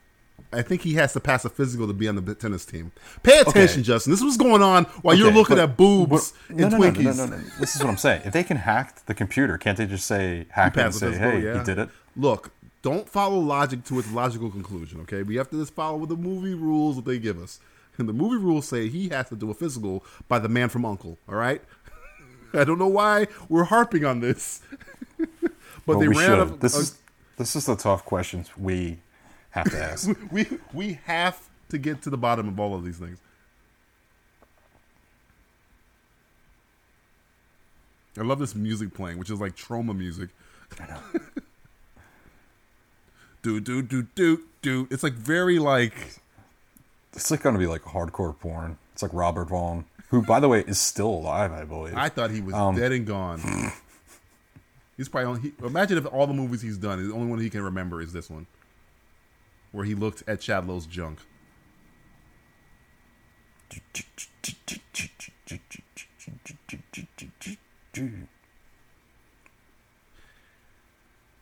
I think he has to pass a physical to be on the tennis team. Pay attention, Justin. This is what's going on while you're looking but- at boobs but- and no, no, Twinkies. No, no, no, no. This is what I'm saying. If they can hack the computer, can't they just say hack it and say, hey, yeah. he did it? Look, don't follow logic to its logical conclusion. Okay, we have to just follow the movie rules that they give us. And the movie rules say he has to do a physical by the man from Uncle. All right. I don't know why we're harping on this, but Well, they we ran out should. of. This uh, is this is the tough questions we have to ask. we we have to get to the bottom of all of these things. I love this music playing, which is like trauma music. do do do do do. It's like very like it's like going to be like hardcore porn. It's like Robert Vaughn, who, by the way, is still alive, I believe. I thought he was Um, dead and gone. he's probably only, he, imagine if all the movies he's done, the only one he can remember is this one, where he looked at Chad Lowe's junk.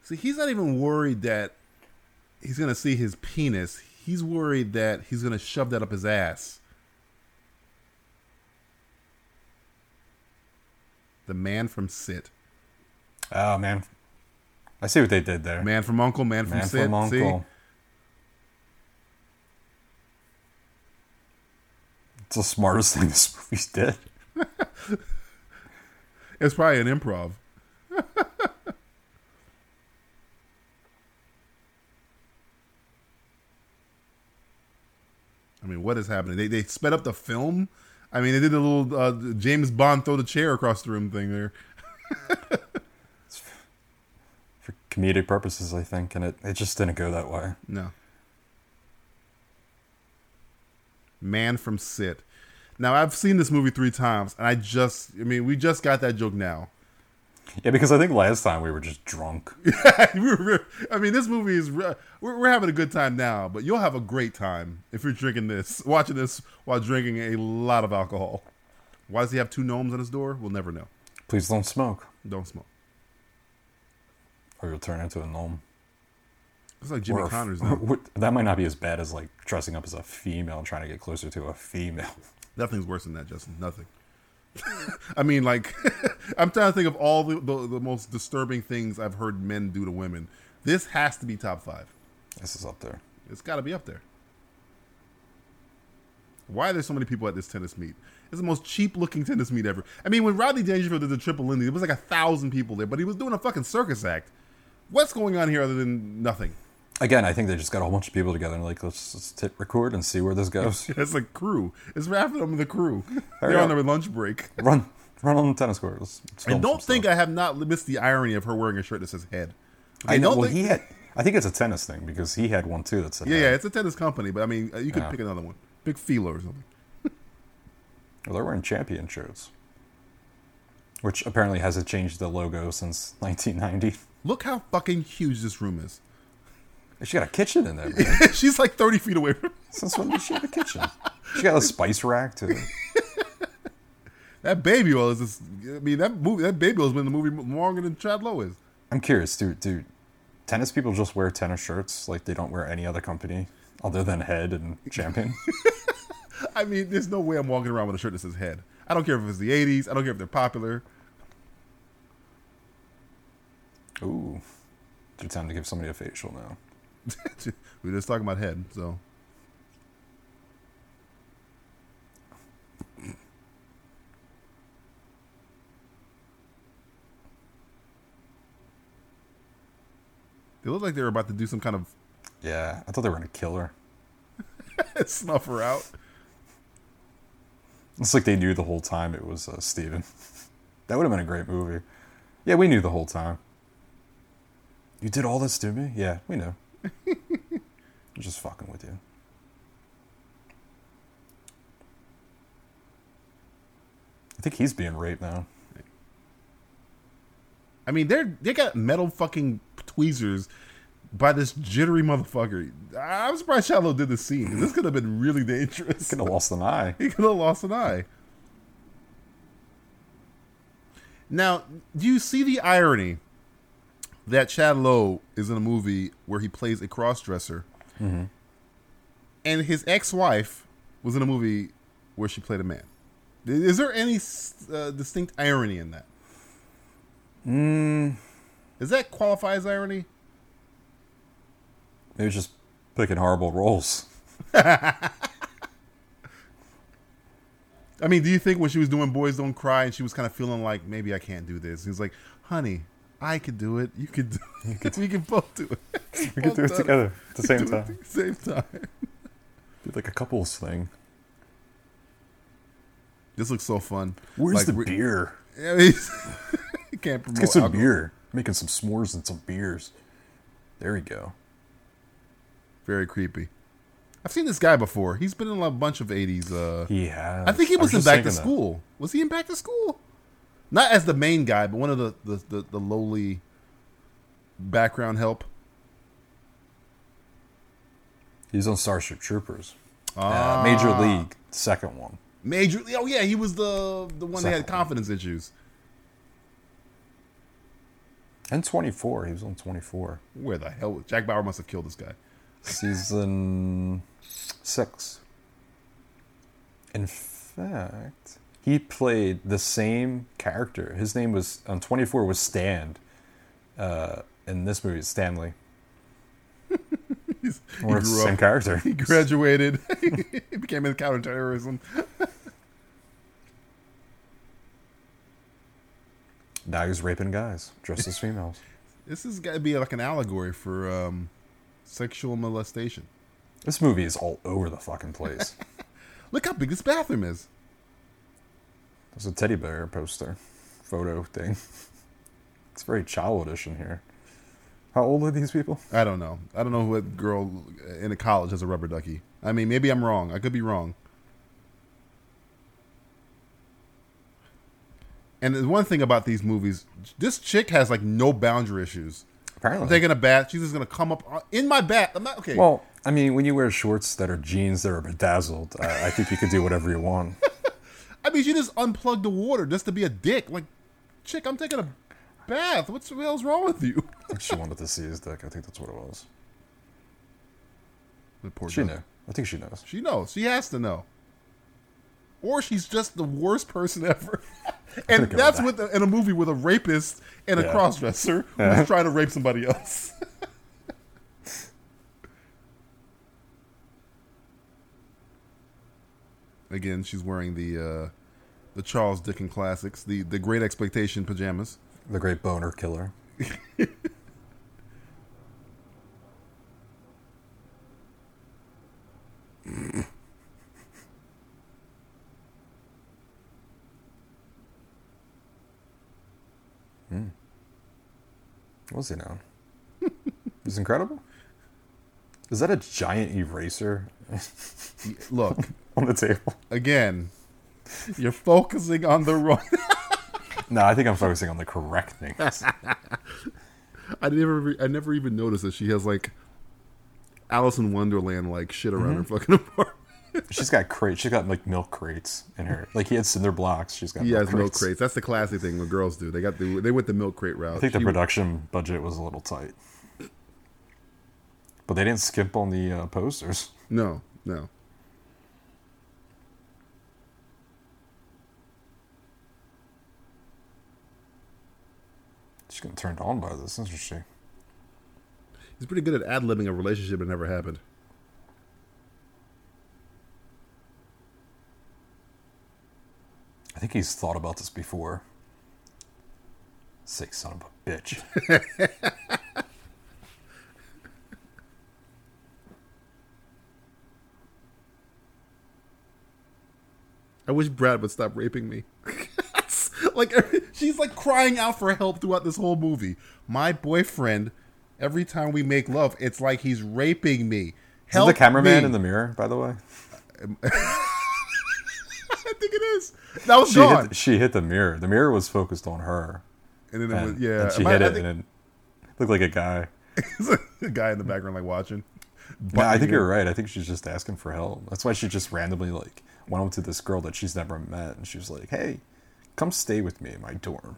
See, he's not even worried that he's gonna see his penis. He's worried that he's gonna shove that up his ass. The man from Sit. Oh man, I see what they did there. Man from Uncle, Man from Man Sit. from See? It's the smartest thing this movie's did. It's probably an improv. I mean, what is happening? They they sped up the film. I mean, they did a little uh, James Bond throw the chair across the room thing there. For comedic purposes, I think, and it, it just didn't go that way. No. Man from Sit. Now I've seen this movie three times, and I just, I mean, we just got that joke now. Yeah, because I think last time we were just drunk. We're- I mean, this movie is we're, we're having a good time now, but you'll have a great time if you're drinking this, watching this while drinking a lot of alcohol. Why does he have two gnomes on his door? We'll never know. Please don't smoke, Don't smoke. or you'll turn into a gnome. It's like Jimmy Or Connors now. what- that might not be as bad as like dressing up as a female and trying to get closer to a female. Nothing's worse than that, Justin. Nothing. I mean, like, I'm trying to think of all the, the, the most disturbing things I've heard men do to women. This has to be top five. This is up there. It's got to be up there. Why are there so many people at this tennis meet? It's the most cheap looking tennis meet ever. I mean, when Rodney Dangerfield did the Triple Lindy, there was like a thousand people there, but he was doing a fucking circus act. What's going on here other than nothing? Again, I think they just got a whole bunch of people together and like let's just hit record and see where this goes. It's like crew. It's half of them the crew. Hurry They're on their lunch break. run, run on the tennis court. Let's, let's And don't think stuff. I have not missed the irony of her wearing a shirt that says head. I know. Well, think- he had. I think it's a tennis thing because he had one too. That said, Yeah, head. yeah, it's a tennis company, but I mean, uh, you could Yeah. pick another one. Pick Fila or something. Well, they're wearing champion shirts, which apparently hasn't changed the logo since 1990. Look how fucking huge this room is. She got a kitchen in there. Man. She's like 30 feet away from me. Since when did she have a kitchen? She got a spice rack too. that baby oil. Is this, I mean, that movie, that baby oil's been in the movie longer than Chad Lowe is. I'm curious, do do tennis people just wear tennis shirts like they don't wear any other company other than Head and Champion? I mean, there's no way I'm walking around with a shirt that says head. I don't care if it's the 80s. I don't care if they're popular. Ooh, it's time to give somebody a facial now. We were just talking about head, so. They look like they were about to do some kind of Yeah, I thought they were gonna kill her. snuff her out. It's like they knew the whole time it was uh, Steven. that would have been a great movie. Yeah, we knew the whole time. You did all this to me? Yeah, we knew. I'm just fucking with you. I think he's being raped now. I mean, they're they got metal fucking tweezers by this jittery motherfucker. I'm surprised Shallow did the scene. This could have been really dangerous. He Could have lost an eye. He could have lost an eye. Now, do you see the irony that Chad Lowe is in a movie where he plays a crossdresser, and his ex-wife was in a movie where she played a man? Is there any uh, distinct irony in that? Mm, Does that qualify as irony? maybe just picking horrible roles. I mean, do you think when she was doing Boys Don't Cry and she was kind of feeling like maybe I can't do this? He was like, "Honey, I could do it. You could do it. we can both do it. We can do it together at the same time. same time." Do like a couples thing. This looks so fun. Where's Like, the re- beer? I mean, can't promote Get some alcohol. beer. Making some s'mores and some beers. There we go. Very creepy. I've seen this guy before. He's been in a bunch of '80s. Uh, He has. I think he was, in Back to that. School. Was he in Back to School? Not as the main guy, but one of the the, the, the lowly background help. He's on Starship Troopers. Ah. Uh, Major League, second one. Major. Oh yeah, he was the the one that had confidence issues. And 24. He was on 24. Where the hell? Jack Bauer must have killed this guy. Season six. In fact, he played the same character. His name was, on 24 was Stan. Uh, in this movie, it's Stanley. He's, I wonder if it's the same character. He graduated. he became in counterterrorism. Now he's raping guys dressed as females. This has got to be like an allegory for um, sexual molestation. This movie is all over the fucking place. Look how big this bathroom is. There's a teddy bear poster photo thing. It's very childish in here. How old are these people? I don't know. I don't know what girl in a college has a rubber ducky. I mean, maybe I'm wrong. I could be wrong. And the one thing about these movies, this chick has like no boundary issues. I'm Apparently. taking a bath. She's just gonna come up in my bath. I'm not okay. Well, I mean, when you wear shorts that are jeans that are bedazzled, I, I think you could do whatever you want. I mean, she just unplugged the water just to be a dick. Like, chick, I'm taking a bath. What's the hell's wrong with you? I think she wanted to see his dick. I think that's what it was. The poor She guy. knew. I think she knows. She knows. She has to know. Or she's just the worst person ever. and that's that. with a, in a movie with a rapist and a crossdresser Yeah. who's trying to rape somebody else. Again, she's wearing the uh, the Charles Dickens classics, the the Great Expectation pajamas, the Great Boner Killer. Hmm. What's Mm. He now? It's incredible. Is that a giant eraser? Look, on the table? again, you're focusing on the wrong. No, I think I'm focusing on the correct things. I never, I never even noticed that she has like Alice in Wonderland like shit around her fucking apartment. She's got crates. She's got like milk crates in her. Like he had cinder blocks. She's got He milk has milk crates. crates. That's the classy thing what girls do. They got the they went the milk crate route. I think the She- production budget was a little tight, but they didn't skimp on the uh, posters. No, no. She's getting turned on by this, isn't she? He's pretty good at ad libbing a relationship that never happened. I think he's thought about this before. Sick son of a bitch. I wish Brad would stop raping me. like she's like crying out for help throughout this whole movie. My boyfriend, every time we make love, it's like he's raping me. Is the cameraman me. in the mirror, by the way? I think it is. That was She gone. hit, she hit the mirror. The mirror was focused on her. and then it And, was yeah. and she Am hit I it, think- and it looked like a guy. a guy in the background like watching. No, I think you're right. I think she's just asking for help. That's why she just randomly like went up to this girl that she's never met, and she was like, "Hey, come stay with me in my dorm,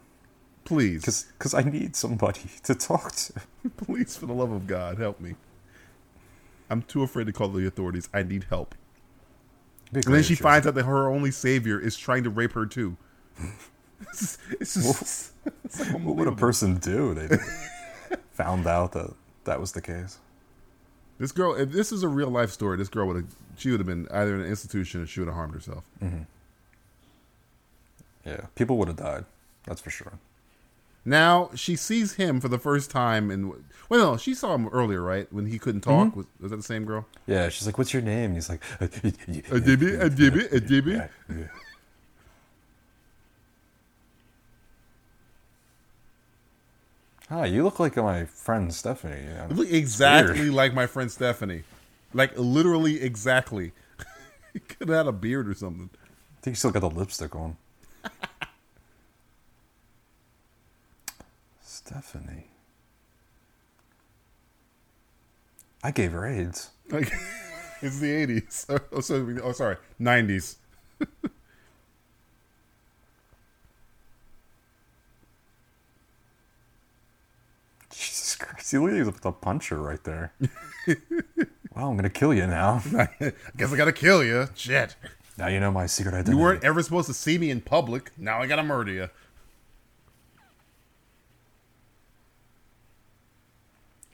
Please, because I need somebody to talk to." please, for the love of God, help me. I'm too afraid to call the authorities. I need help. It'd And then she finds out that her only savior is trying to rape her too. it's just, it's just it's like What would a person do? They found out that that was the case. This girl, if this is a real life story, this girl would have, she would have been either in an institution or she would have harmed herself. Mm-hmm. Yeah, people would have died. That's for sure. Now she sees him for the first time, and well, no, she saw him earlier, right? When he couldn't talk. Was, was that the same girl? Yeah, she's like, "What's your name?" And he's like, A dibby, a dibby, a dibby. Yeah, yeah. Ah, you look like my friend Stephanie. You Look exactly weird. like my friend Stephanie, like literally exactly. he could have had a beard or something. I think you still got the lipstick on. Stephanie. I gave her AIDS. Like it's the eighties. Oh, so, oh, sorry, nineties. Jesus Christ, you look like a puncher right there. wow, I'm gonna kill you now. I guess I gotta kill you. Shit. Now you know my secret identity. You weren't ever supposed to see me in public. Now I gotta murder you.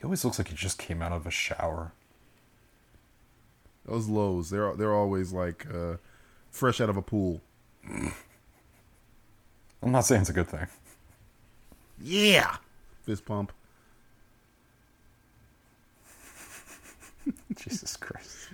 He always looks like he just came out of a shower. Those Lowes, they're they're always like uh, fresh out of a pool. I'm not saying it's a good thing. Yeah. Fist pump. Jesus Christ.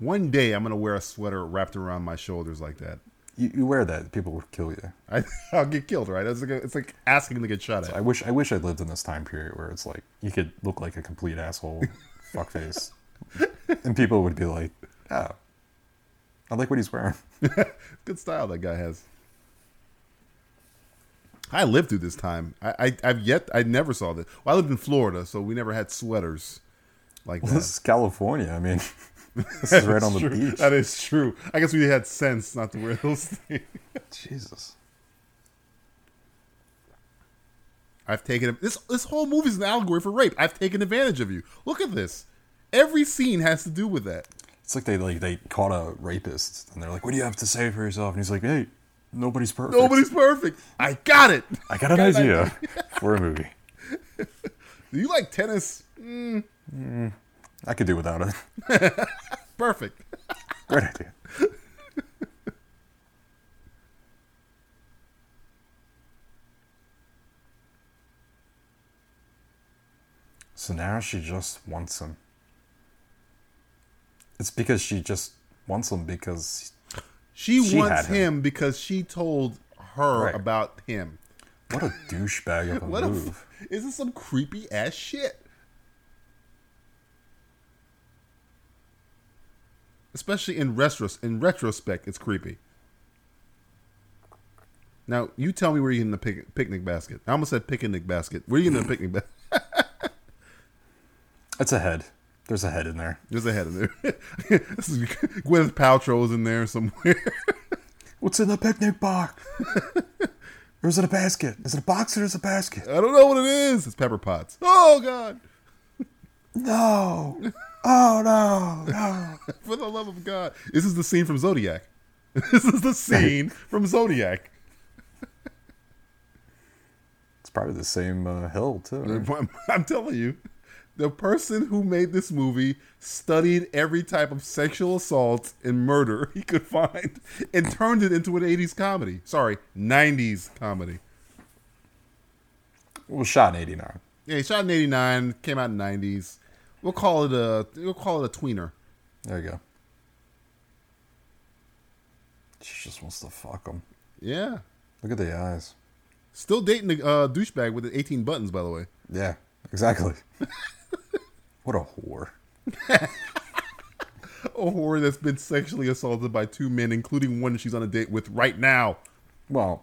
One day I'm gonna wear a sweater wrapped around my shoulders like that. You, you wear that, people will kill you. I, I'll get killed, right? It's like, a, it's like asking to get shot at. I wish I wish I lived in this time period where it's like you could look like a complete asshole, fuckface, and people would be like, "Oh, I like what he's wearing." Good style that guy has. I lived through this time. I, I I've yet I never saw this. Well, I lived in Florida, so we never had sweaters like Well, that. this is California. I mean, this is right on the True. beach. That is true. I guess we had sense not to wear those things. Jesus. I've taken this. This whole movie's an allegory for rape. I've taken advantage of you. Look at this. Every scene has to do with that. It's like they like they caught a rapist and they're like, "What do you have to say for yourself?" And he's like, "Hey, nobody's perfect. Nobody's perfect. I got it. I got an got an idea for a movie. Do you like tennis? Mm. Mm. I could do without it. Perfect. Great idea." So now she just wants him. It's because she just wants him because She, She wants him. him. because she told her Right. about him. What a douchebag of a What a move. f- is this some creepy ass shit? Especially in retros in retrospect, it's creepy. Now you tell me where you in the pic- picnic basket. I almost said picnic basket. Where you in the picnic basket? It's a head. There's a head in there. There's a head in there. this is Gwyneth Paltrow's in there somewhere. What's in the picnic box? or is it a basket? Is it a box or is it a basket? I don't know what it is. It's Pepper Potts. Oh God! No. Oh no, no. For the love of God! This is the scene from Zodiac. This is the scene from Zodiac. It's probably the same uh, hill too. right? I'm, telling you, the person who made this movie studied every type of sexual assault and murder he could find and turned it into an 80s comedy. Sorry, 90s comedy. It was shot in '89. Yeah, he shot in 89, came out in 90s. We'll call it a we'll call it a tweener. There you go. She just wants to fuck him. Yeah. Look at the eyes. Still dating the uh, douchebag with the 18 buttons, by the way. Yeah, exactly. what a whore. A whore that's been sexually assaulted by two men, including one she's on a date with right now. Well,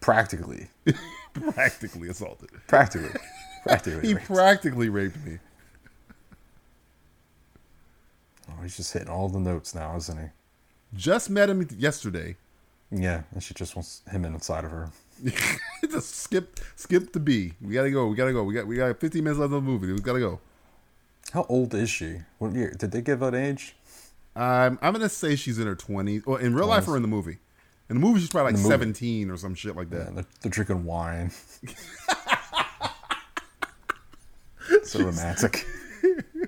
practically, Practically assaulted. practically, practically. He raped. practically raped me. Oh, he's just hitting all the notes now, isn't he? Just met him yesterday. Yeah, and she just wants him inside of her. Just skip skip the B. We gotta go. We gotta go. We got we got 15 minutes left of the movie. We gotta go. How old is she? What year? Did they give an age? Um, I'm gonna say she's in her 20s. Well, in real life or in the movie. In the movie, she's probably like In the movie. 17 or some shit like Yeah, that. they're, they're drinking wine. so romantic.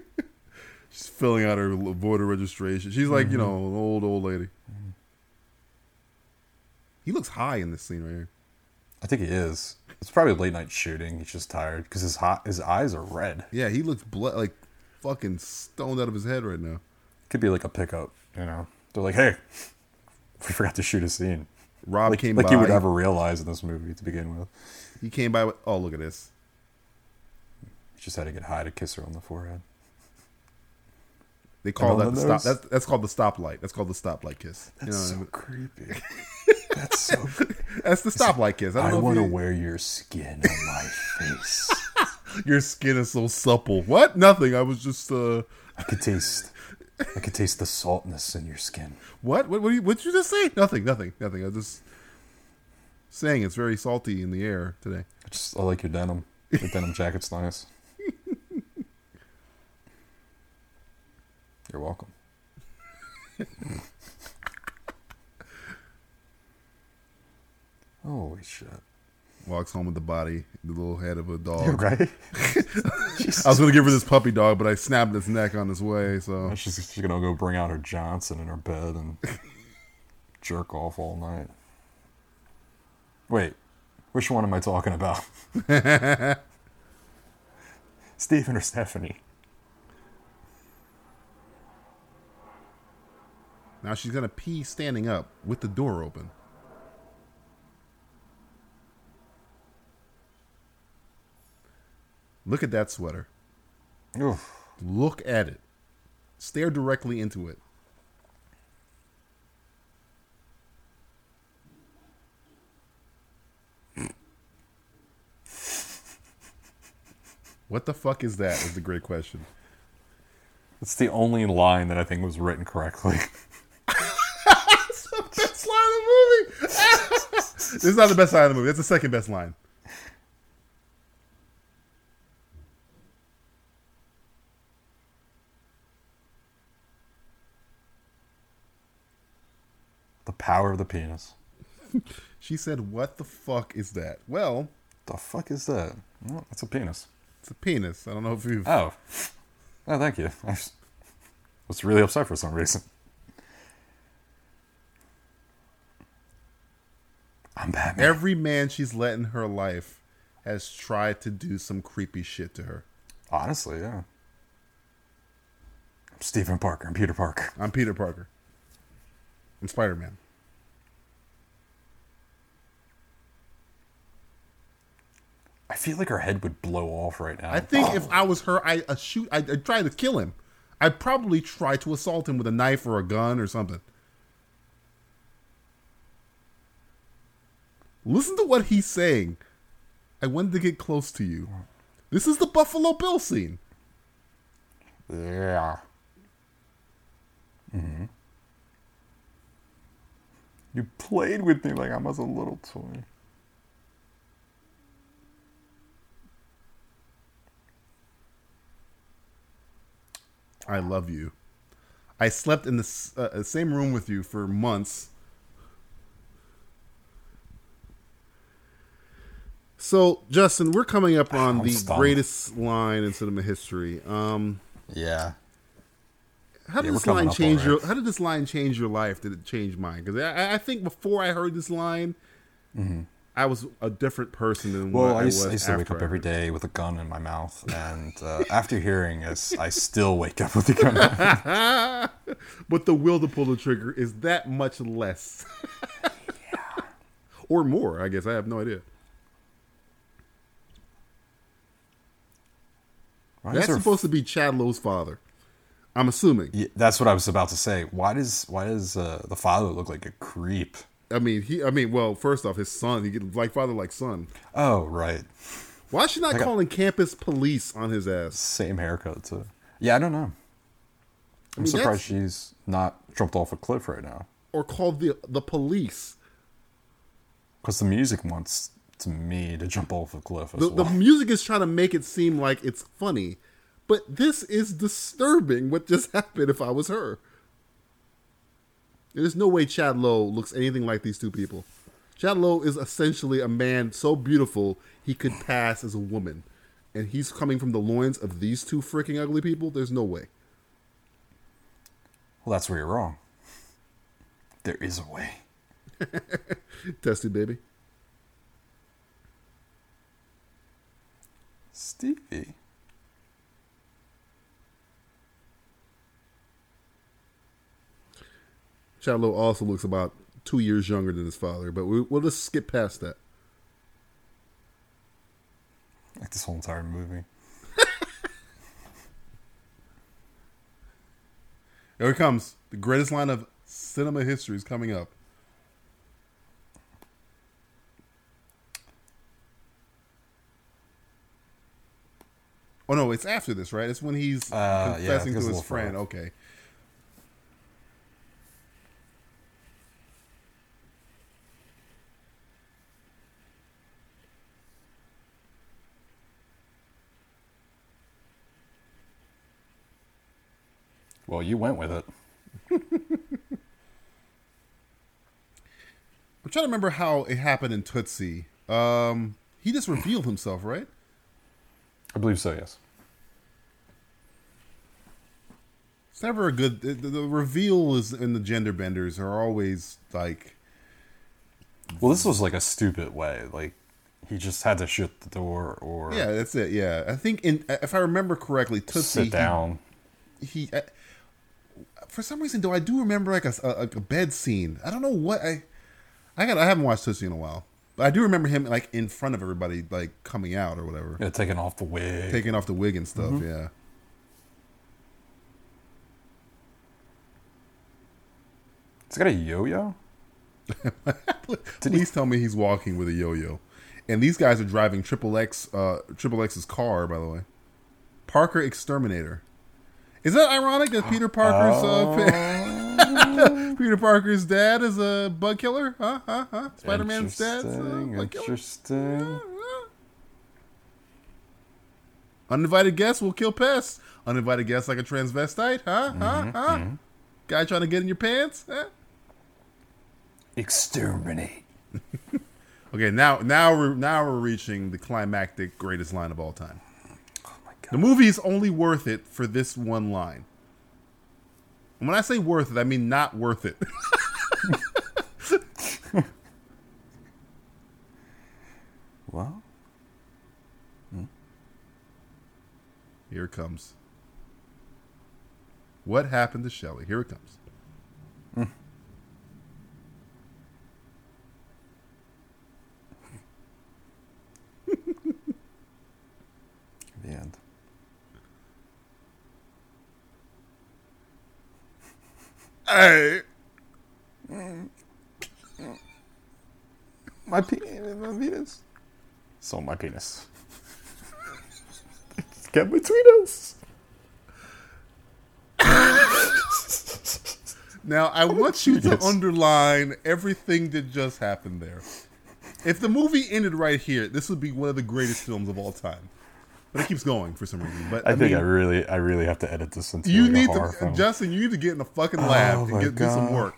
She's filling out her voter registration. She's like, you Mm-hmm. know, an old old lady. He looks high in this scene right here. I think he is. It's probably a late night shooting. He's just tired because his hot his eyes are red. Yeah, he looks ble- like fucking stoned out of his head right now. Could be like a pickup. You know, they're like, hey, we forgot to shoot a scene. Rob Like, came like by. you would ever realize in this movie to begin with. He came by with. Oh, look at this. He just had to get high to kiss her on the forehead. They call that the stop. That's that's called the stoplight. That's called the stoplight kiss. You know, so creepy. That's so. that's the stoplight kiss. I don't I want to you- wear your skin on my face. your skin is so supple. What? Nothing. I was just uh. I could taste. I could taste the saltness in your skin. What? What? What did you, did you just say? Nothing. Nothing. Nothing. I was just saying it's very salty in the air today. I just I like your denim. Your denim jacket's nice. You're welcome. Holy shit! Walks home with the body, the little head of a dog. You're right. I was gonna give her this puppy dog, but I snapped its neck on his way. So She's, she's gonna go bring out her Johnson in her bed and jerk off all night. Wait, which one am I talking about? Stephen or Stephanie? Now she's gonna pee standing up with the door open. Look at that sweater. Oof. Look at it. Stare directly into it. What the fuck is that? Is the great question. It's the only line that I think was written correctly. Best line of the movie. This is not the best line of the movie. That's the second best line. the power of the penis. She said, "What the fuck is that?" Well, The fuck is that? Well, it's a penis. it's a penis. I don't know if you've. Oh. Oh, thank you. I was really upset for some reason. I'm Batman. Every man she's let in her life has tried to do some creepy shit to her. Honestly, yeah. I'm Stephen Parker. I'm Peter Parker. I'm Peter Parker. I'm Spider Man. I feel like her head would blow off right now. I think if I was her, I uh, shoot. I I'd try to kill him. I'd probably try to assault him with a knife or a gun or something. Listen to what he's saying. I wanted to get close to you. This is the Buffalo Bill scene. Yeah. Mm-hmm. You played with me like I was a little toy. I love you. I slept in the uh, same room with you for months. So, Justin, we're coming up on I'm the stunned. greatest line in cinema history. Um, Yeah. how did Yeah, this line change your? How did this line change your life? Did it change mine? Because I, I think before I heard this line, I was a different person than Mm-hmm. Well, what I used, was I used to wake up I every day with a gun in my mouth, and uh, after hearing this, I still wake up with a gun. In my mouth. but the will to pull the trigger is that much less, or more. I guess I have no idea. Why That's supposed to be Chad Lowe's father. I'm assuming. Yeah, that's what I was about to say. Why does why does uh, the father look like a creep? I mean, he. I mean, well, first off, his son. He get like father, like son. Oh, right, Why is she not a- calling campus police on his ass? same haircut too. Yeah, I don't know. I'm mean, surprised she's not jumped off a cliff right now Or called the the police. because the music wants to me to jump off a cliff as The, the music is trying to make it seem like it's funny, but this is disturbing. What just happened? If I was her, there's no way Chad Lowe looks anything like these two people. Chad Lowe is essentially a man so beautiful he could pass as a woman, and he's coming from the loins of these two freaking ugly people. There's no way. Well, that's where you're wrong. There is a way. Testy baby. Stevie. Chad Lowe also looks about two years younger than his father, but we, we'll just skip past that. Like this whole entire movie. Here it comes. The greatest line of cinema history is coming up. Oh no, it's after this, right? It's when he's Uh, confessing think it's to his friend. further. Okay. Well, you went with it. I'm trying to remember how it happened in Tootsie. Um, he just revealed himself, right? I believe so. Yes. It's never a good. The, the reveal is in the gender benders are always like Well, this was like a stupid way. Like he just had to shut the door or yeah, that's it. Yeah, I think in if I remember correctly, Tootsie sit down. he, uh, for some reason though I do remember like a, a, a bed scene. I don't know what I I got I haven't watched Tootsie in a while. But I do remember him like in front of everybody like coming out or whatever. Yeah, taking off the wig. Taking off the wig and stuff, Mm-hmm. yeah. It's got a yo-yo. Please tell me he's walking with a yo-yo. And these guys are driving Triple X uh Triple X's car, by the way. Parker Exterminator. Is that ironic that Peter Parker's uh, Peter Parker's dad is a bug killer? Huh? Huh? Huh? Spider-Man's dad's a Interesting, bug killer? Interesting. Uninvited guests will kill pests. Uninvited guests like a transvestite, huh? Huh? Huh? Guy trying to get in your pants? Huh? Exterminate. Okay, now now we're now we're reaching the climactic greatest line of all time. Oh my god. The movie is only worth it for this one line. And when I say worth it, I mean not worth it. Well, hmm. Here it comes. What happened to Shelley? Here it comes. Hey, My, pe- my penis. So my penis. Get between us. now I want you to underline everything that just happened there. If the movie ended right here, this would be one of the greatest films of all time. But it keeps going for some reason. But I, think mean, I really, I really have to edit this into you like need a to, film. Justin. You need to get in the fucking oh lab Oh and get do some work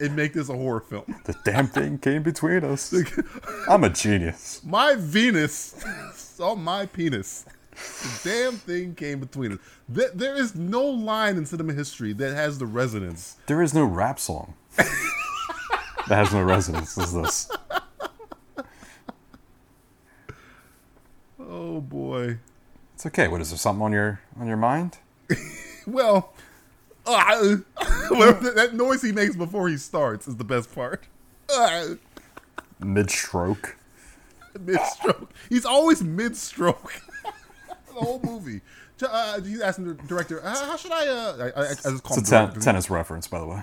and make this a horror film. The damn thing came between us. I'm a genius. My Venus saw my penis. The damn thing came between us. There, there is no line in cinema history that has the resonance. There is no rap song that has no resonance as this. Oh boy. It's okay. What is there? Something on your on your mind? Well, uh, that noise he makes before he starts is the best part. Uh, Mid stroke. mid stroke. He's always mid stroke. the whole movie. Uh, he's asking the director, uh, "How should I?" Uh, I, I, I just call It's a ten- tennis reference, by the way.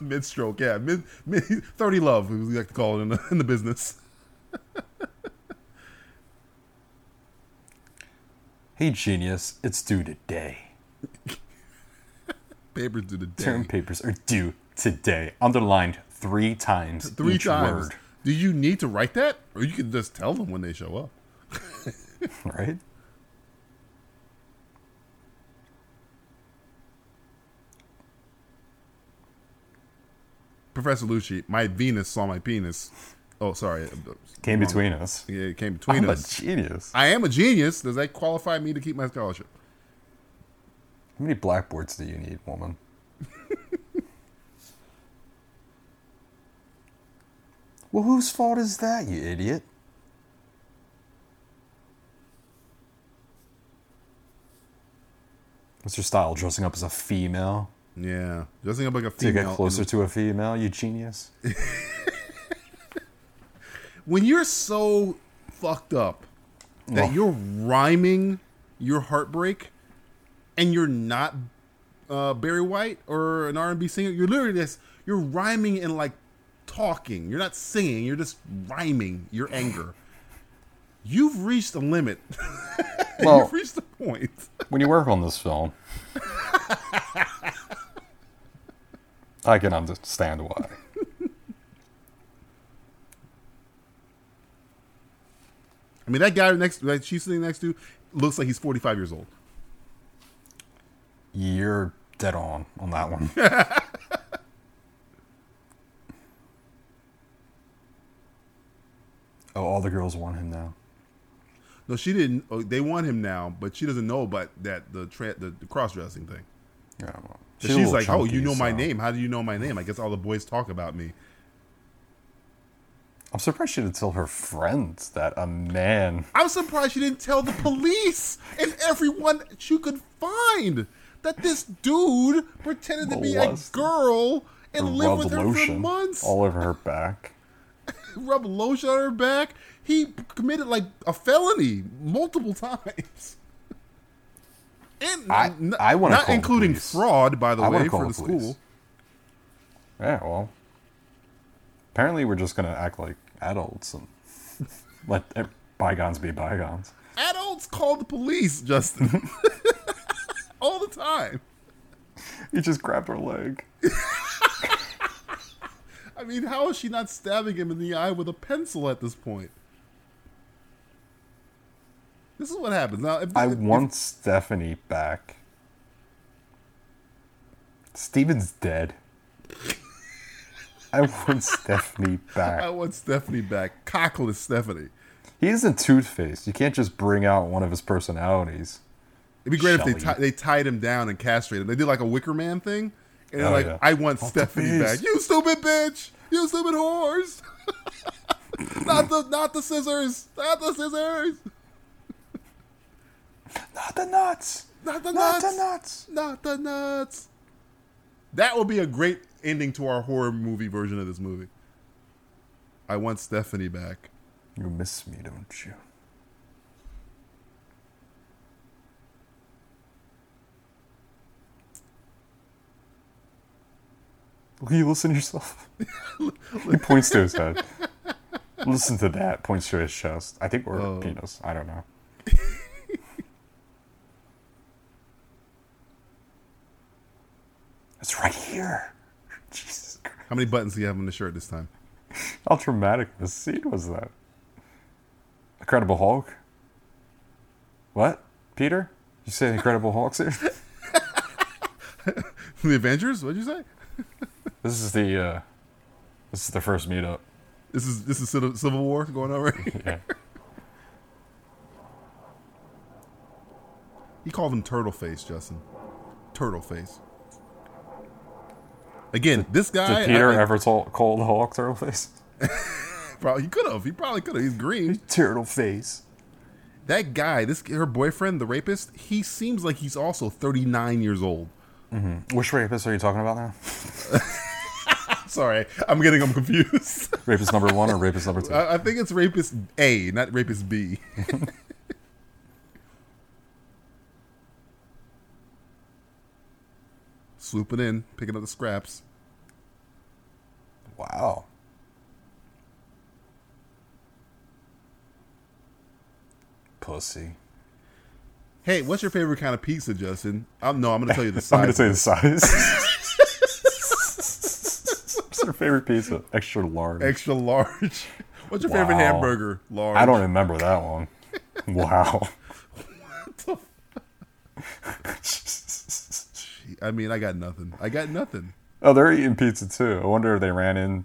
mid stroke. Yeah, mid, mid thirty love, we like to call it in the, in the business. Hey, genius! It's due today. Papers do the day. Term papers are due today. Underlined three times. three each times. Word, Do you need to write that, or you can just tell them when they show up? right? Professor Lucci, my Venus saw my penis. Oh, sorry. Came Wrong. between us. Yeah, it came between I'm a us. genius. I am a genius. Does that qualify me to keep my scholarship? How many blackboards do you need, woman? well, whose fault is that, you idiot? What's your style? Dressing up as a female Yeah, dressing up like a female. to get closer to a female, you genius? when you're so fucked up that Oh. you're rhyming your heartbreak, and you're not uh, Barry White or an R&B singer, you're literally just you're rhyming and like talking. You're not singing. You're just rhyming your anger. You've reached a limit. Well- You've reached a point. when you work on this film, I can understand why. I mean, that guy next that she's sitting next to looks like he's 45 years old. You're dead on on that one. oh, all the girls want him now. No, she didn't. Oh, they want him now, but she doesn't know about that the tra- the, the cross dressing thing. Don't know. She's, little like, "Oh, you know my name? How do you know my name? I guess all the boys talk about me." I'm surprised she didn't tell her friends that a man. I'm surprised she didn't tell the police and everyone you could find that this dude pretended to be a girl and lived with her for lotion months. all over her back. Rub lotion on her back. He committed like a felony multiple times. And I- wanna not including police. fraud, by the I way, for the the police. school. Yeah, well. Apparently, we're just gonna act like adults and let bygones be bygones. Adults call the police, Justin, all the time. He just grabbed her leg. I mean, how is she not stabbing him in the eye with a pencil at this point? This is what happens. Now, if, I if- want Stephanie back. Steven's dead. I want Stephanie back. I want Stephanie back. Cockless Stephanie. He isn't Toothpaste. You can't just bring out one of his personalities. It'd be great if they, ti- they tied him down and castrated him. They did like a Wicker Man thing. And they're Oh, like, yeah. I want Off Stephanie back. You stupid bitch. You stupid whores. not the not the scissors. Not the scissors. Not the nuts. Not the Not nuts. Not the nuts. Not the nuts. That would be a great ending to our horror movie version of this movie. I want Stephanie back. You miss me, don't you? Will you listen to yourself? he points to his head. Listen to that. Points to his chest. I think or Oh. penis. I don't know. It's right here. Jesus Christ. How many buttons do you have on the shirt this time? How dramatic of a scene was that? Incredible Hulk? What? Peter? You say Incredible Hulk's here? The Avengers? What'd you say? This is the uh this is the first meetup. This is this is Civil Civil War going on right? Yeah. He called him Turtle Face, Justin. Turtle Face. Again, this guy. Did Peter I- ever tol- call the Hulk turtle face? Probably he could have. He probably could have. He's green. Turtle face. That guy, this her boyfriend, the rapist. He seems like he's also 39 years old. Mm-hmm. Which rapist are you talking about now? Sorry, I'm getting him confused. Rapist number one or rapist number two? I, I think it's rapist A, not rapist B. Swooping in, picking up the scraps. wow. Pussy. Hey, what's your favorite kind of pizza, Justin? I'm, no, I'm going to tell you the size. I'm gonna say the size. What's your favorite pizza? Extra large. extra large. What's your favorite hamburger? Large. I don't remember that one. Wow. I mean, I got nothing. I got nothing. Oh, they're eating pizza too. I wonder if they ran in.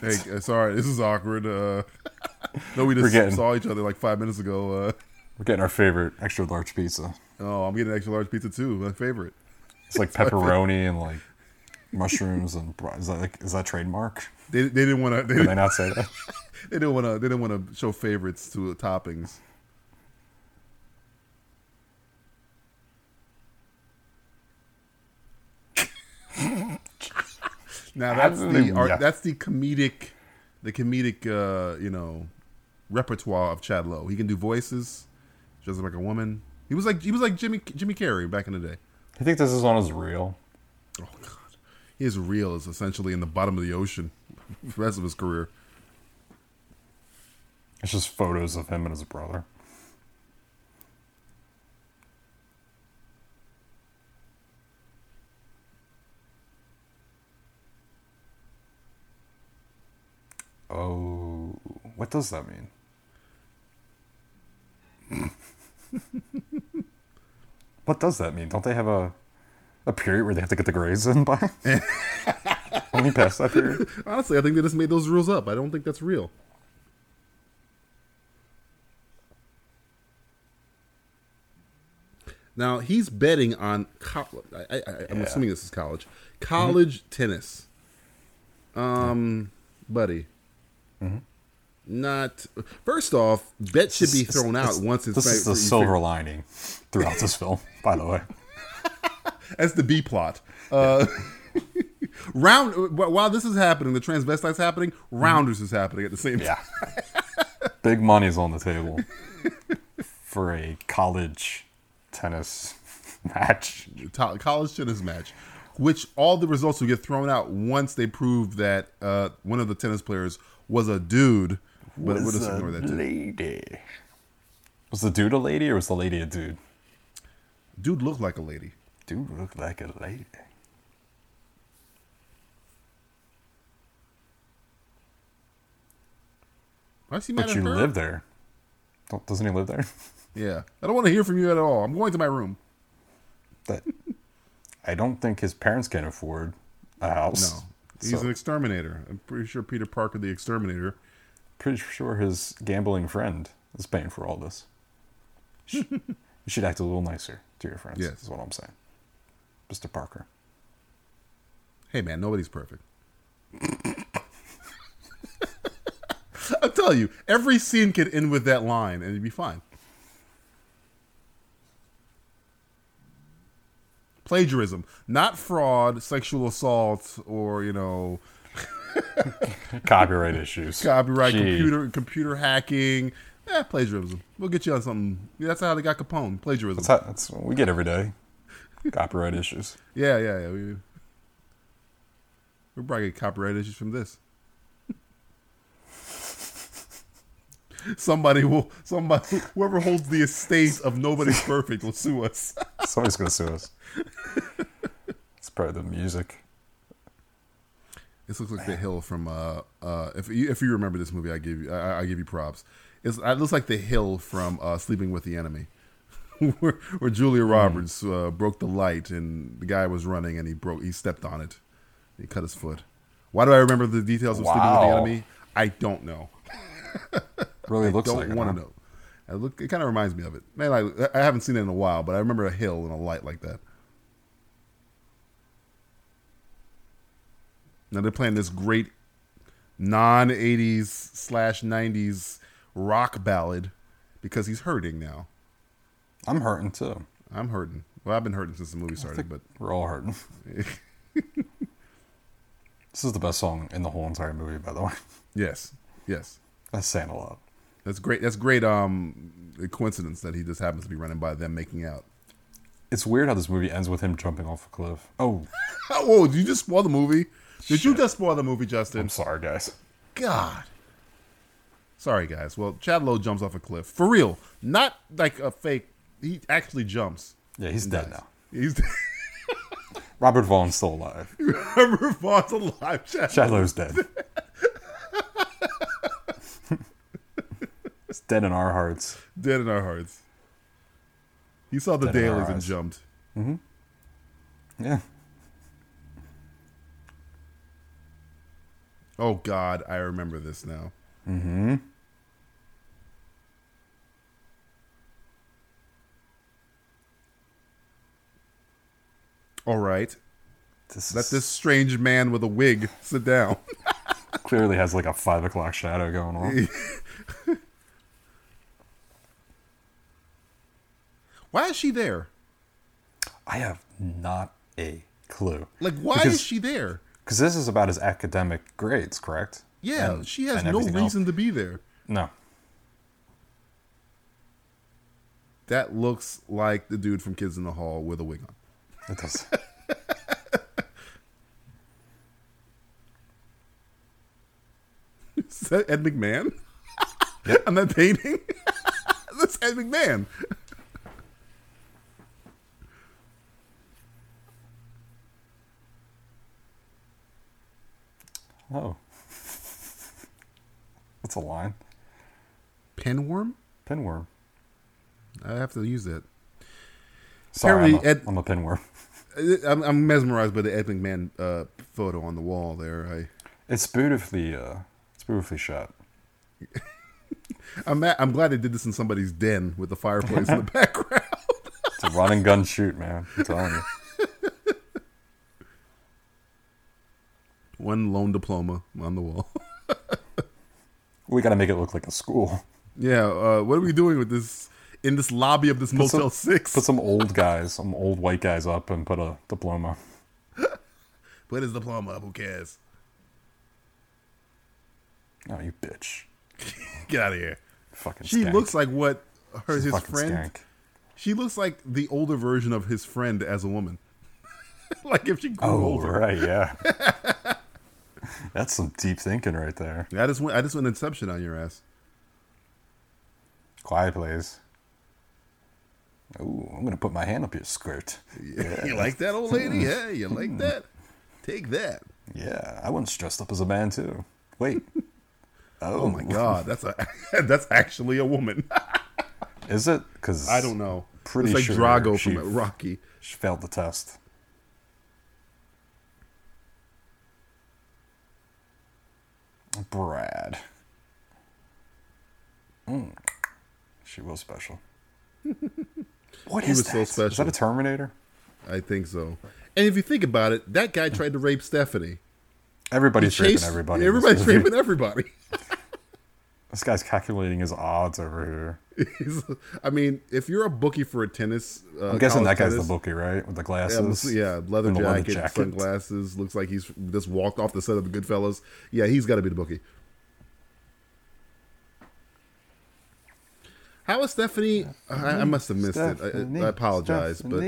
Hey, uh, sorry, this is awkward. Uh, no, we just getting- saw each other like five minutes ago. Uh, We're getting our favorite extra large pizza. oh, I'm getting extra large pizza too. My favorite. It's like pepperoni and like mushrooms and is that like is that trademark? They, they didn't want to. They, Did they didn't- not say that? they didn't want to. They didn't want to show favorites to toppings. Now that's the art, that's the comedic, the comedic, uh, you know, repertoire of Chad Lowe. He can do voices, just like a woman. He was like he was like Jimmy Jimmy Carrey back in the day. You think this is one is real? Oh God, his reel is essentially in the bottom of the ocean. The rest of his career. It's just photos of him and his brother. Oh, what does that mean? what does that mean? Don't they have a a period where they have to get the grades in by? Only past that period. Honestly, I think they just made those rules up. I don't think that's real. Now he's betting on. Co- I, I'm Yeah. assuming this is college. College tennis. Um, buddy. Not. First off, bet should be thrown out This- once it's. This is the silver lining throughout this film, by the way. That's the B plot. Uh, round while this is happening, the transvestites happening. Rounders is happening at the same time. Yeah. Big money's on the table for a college tennis match. college tennis match, which all the results will get thrown out once they prove that uh, one of the tennis players was a dude. But we'll just ignore that too. lady. Was the dude a lady or was the lady a dude? Dude looked like a lady. Dude looked like a lady. Why is he mad But at you her? live there. Don't, doesn't he live there? Yeah, I don't want to hear from you at all. I'm going to my room. That I don't think his parents can afford a house. He's So, an exterminator. I'm pretty sure Peter Parker, the exterminator. pretty sure his gambling friend is paying for all this. You should- act a little nicer to your friends. Yes. is what I'm saying, Mr. Parker. Hey man, nobody's perfect. I'll tell you, every scene could end with that line and it'd be fine. Plagiarism, not fraud, sexual assault, or you know, Copyright issues. copyright, Gee. computer computer hacking. Eh, plagiarism. We'll get you on something. That's how they got Capone. Plagiarism. That's, how, that's what we get every day. Copyright issues. yeah, yeah, yeah. We, We're probably get copyright issues from this. Somebody will. Somebody, whoever holds the estate of Nobody's Perfect, will sue us. Somebody's gonna sue us. It's probably the music. This looks like the hill from. Uh, uh, if you if you remember this movie, I give you I, I give you props. It's, it looks like the hill from uh, Sleeping with the Enemy, where, where Julia Roberts uh, broke the light and the guy was running and he broke he stepped on it, he cut his foot. Why do I remember the details of Sleeping with the Enemy? I don't know. Really looks don't like it. want to know. I look, it kind of reminds me of it. Man, I, I haven't seen it in a while, but I remember a hill and a light like that. Now they're playing this great non 80s slash 90s rock ballad because he's hurting now. I'm hurting too. I'm hurting. Well, I've been hurting since the movie started, but we're all hurting. this is the best song in the whole entire movie, by the way. yes, yes. That's saying a lot. That's great. That's great. Um, coincidence that he just happens to be running by them making out. It's weird how this movie ends with him jumping off a cliff. Oh, Whoa! Did you just spoil the movie? Did you just spoil the movie, Justin? I'm sorry, guys. God. Sorry, guys. Well, Chad Lowe jumps off a cliff for real, not like a fake. He actually jumps. Yeah, he's dead now. He's Robert Vaughn's still alive. Robert Vaughn's alive. Chad. Chad Lowe's dead. It's dead in our hearts. dead in our hearts. He saw the Dead dailies and jumped. Yeah. Oh God, I remember this now. Mm-hmm. All right, This let is- this strange man with a wig sit down. clearly has like a five o'clock shadow going on. Why is she there? I have not a clue. Like, why Because- is she there? Because this is about his academic grades, correct? Yeah, And- she has no everything else. reason to be there. No. That looks like the dude from Kids in the Hall with a wig on. It does. Is that Ed McMahon? On that painting? That's Ed McMahon. Oh. That's a line. Pinworm? Pinworm. I have to use that. Sorry, I'm a, Ed- I'm a pinworm. I'm, I'm mesmerized by the Ed McMahon uh, photo on the wall there. I, It's beautifully, uh, it's beautifully shot. I'm, ma- I'm glad they did this in somebody's den with the fireplace in the background. It's a run and gun shoot, man. I'm telling you. One lone diploma on the wall. We got to make it look like a school. yeah, uh, what are we doing with this in this lobby of this Put Motel some, 6? Put some old guys, some old white guys up and put a diploma. Put his diploma up, who cares? Oh, you bitch. Get out of here. Fucking She skank. looks like what her She's his friend. skank. She looks like the older version of his friend as a woman. like if she grew Oh, older. right, yeah. That's some deep thinking right there. I just went. I just went Inception on your ass. Quiet, please. Ooh, I'm gonna put my hand up your skirt. You like that, old lady? Yeah, you like that? Take that. Yeah, I once dressed up as a man too. Wait. Oh, Oh my oh. god, that's a that's actually a woman. Is it? Because I don't know. Pretty it's like sure Drago she- from Rocky. She failed the test. Brad. Mm. She was special. What is was so that? Is special. that a Terminator? I think so. And if you think about it, that guy tried to rape Stephanie. Everybody's He raping everybody. Everybody's raping everybody. This guy's calculating his odds over here. He's- I mean, if you're a bookie for a tennis, uh, I'm guessing that college guy's the bookie, right? With the glasses. yeah, leather jacket, leather jacket. sunglasses. Looks like he's just walked off the set of the Goodfellas. Yeah, he's got to be the bookie. How is Stephanie? I, I must have missed it. I- I, I apologize, but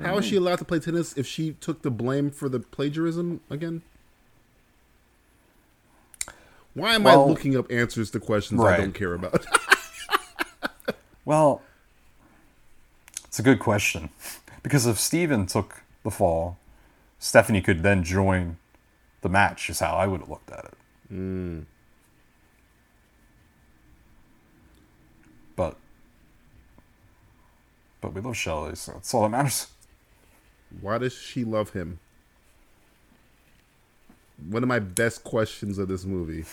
how is she allowed to play tennis if she took the blame for the plagiarism again? Why am I looking up answers to questions I don't care about? Well, it's a good question. Because if Steven took the fall, Stephanie could then join the match, is how I would have looked at it. Hmm. But but we love Shelley, so that's all that matters. Why does she love him? One of my best questions of this movie,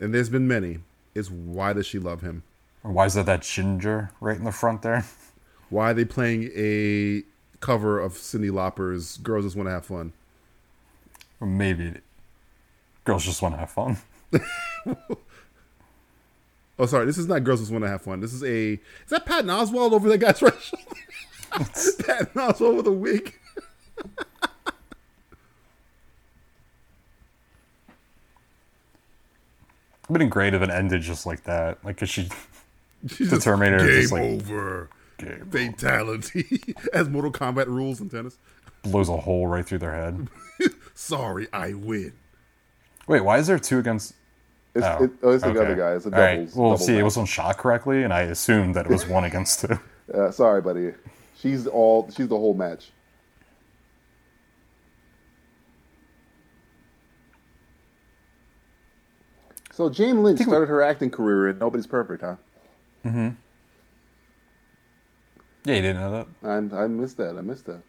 and there's been many, is why does she love him? Or why is that that ginger right in the front there? Why are they playing a cover of Cyndi Lauper's "Girls Just Want to Have Fun"? Or maybe girls just want to have fun. Oh, sorry, this is not "Girls Just Want to Have Fun." This is a is that Patton Oswalt over that guy's right shoulder? Patton Oswalt with a wig. It would have been great if it ended just like that. Like, cause she She's The Terminator Game just like- over. Game Fatality, as Mortal Kombat rules in tennis. blows a hole right through their head. Sorry, I win. Wait, why is there two against? It's, Oh, it, oh, it's the okay. other guy. It's a All right. Well, doubles see, it wasn't shot correctly, and I assumed that it was one against two. Uh, sorry, buddy. She's all. She's the whole match. So Jane Lynch started her acting career in Nobody's Perfect, huh? Mm-hmm. Yeah, you didn't know that. I, I missed that. I missed that.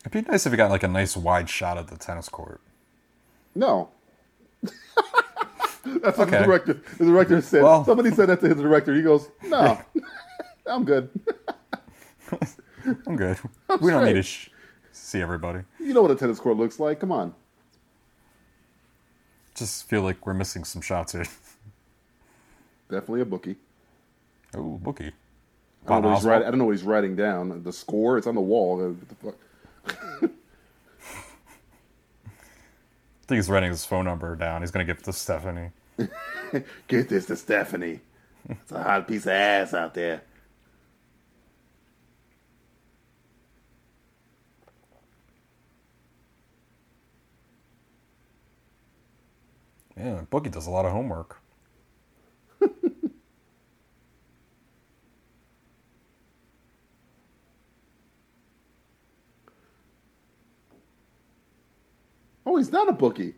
It'd be nice if you got like a nice wide shot at the tennis court. No. That's what Okay. the director. The director said. Well- somebody said that to his director. He goes, "No, I'm good. I'm good. we don't need to sh- see everybody. You know what a tennis court looks like. Come on." Just feel like we're missing some shots here. Definitely a bookie. Oh, bookie. I don't, know what he's writing, I don't know what he's writing down. The score, it's on the wall. What the fuck? I think he's writing his phone number down. He's gonna give it to Stephanie. Get this to Stephanie. It's a hot piece of ass out there. Yeah, Bookie does a lot of homework. Oh, he's not a bookie.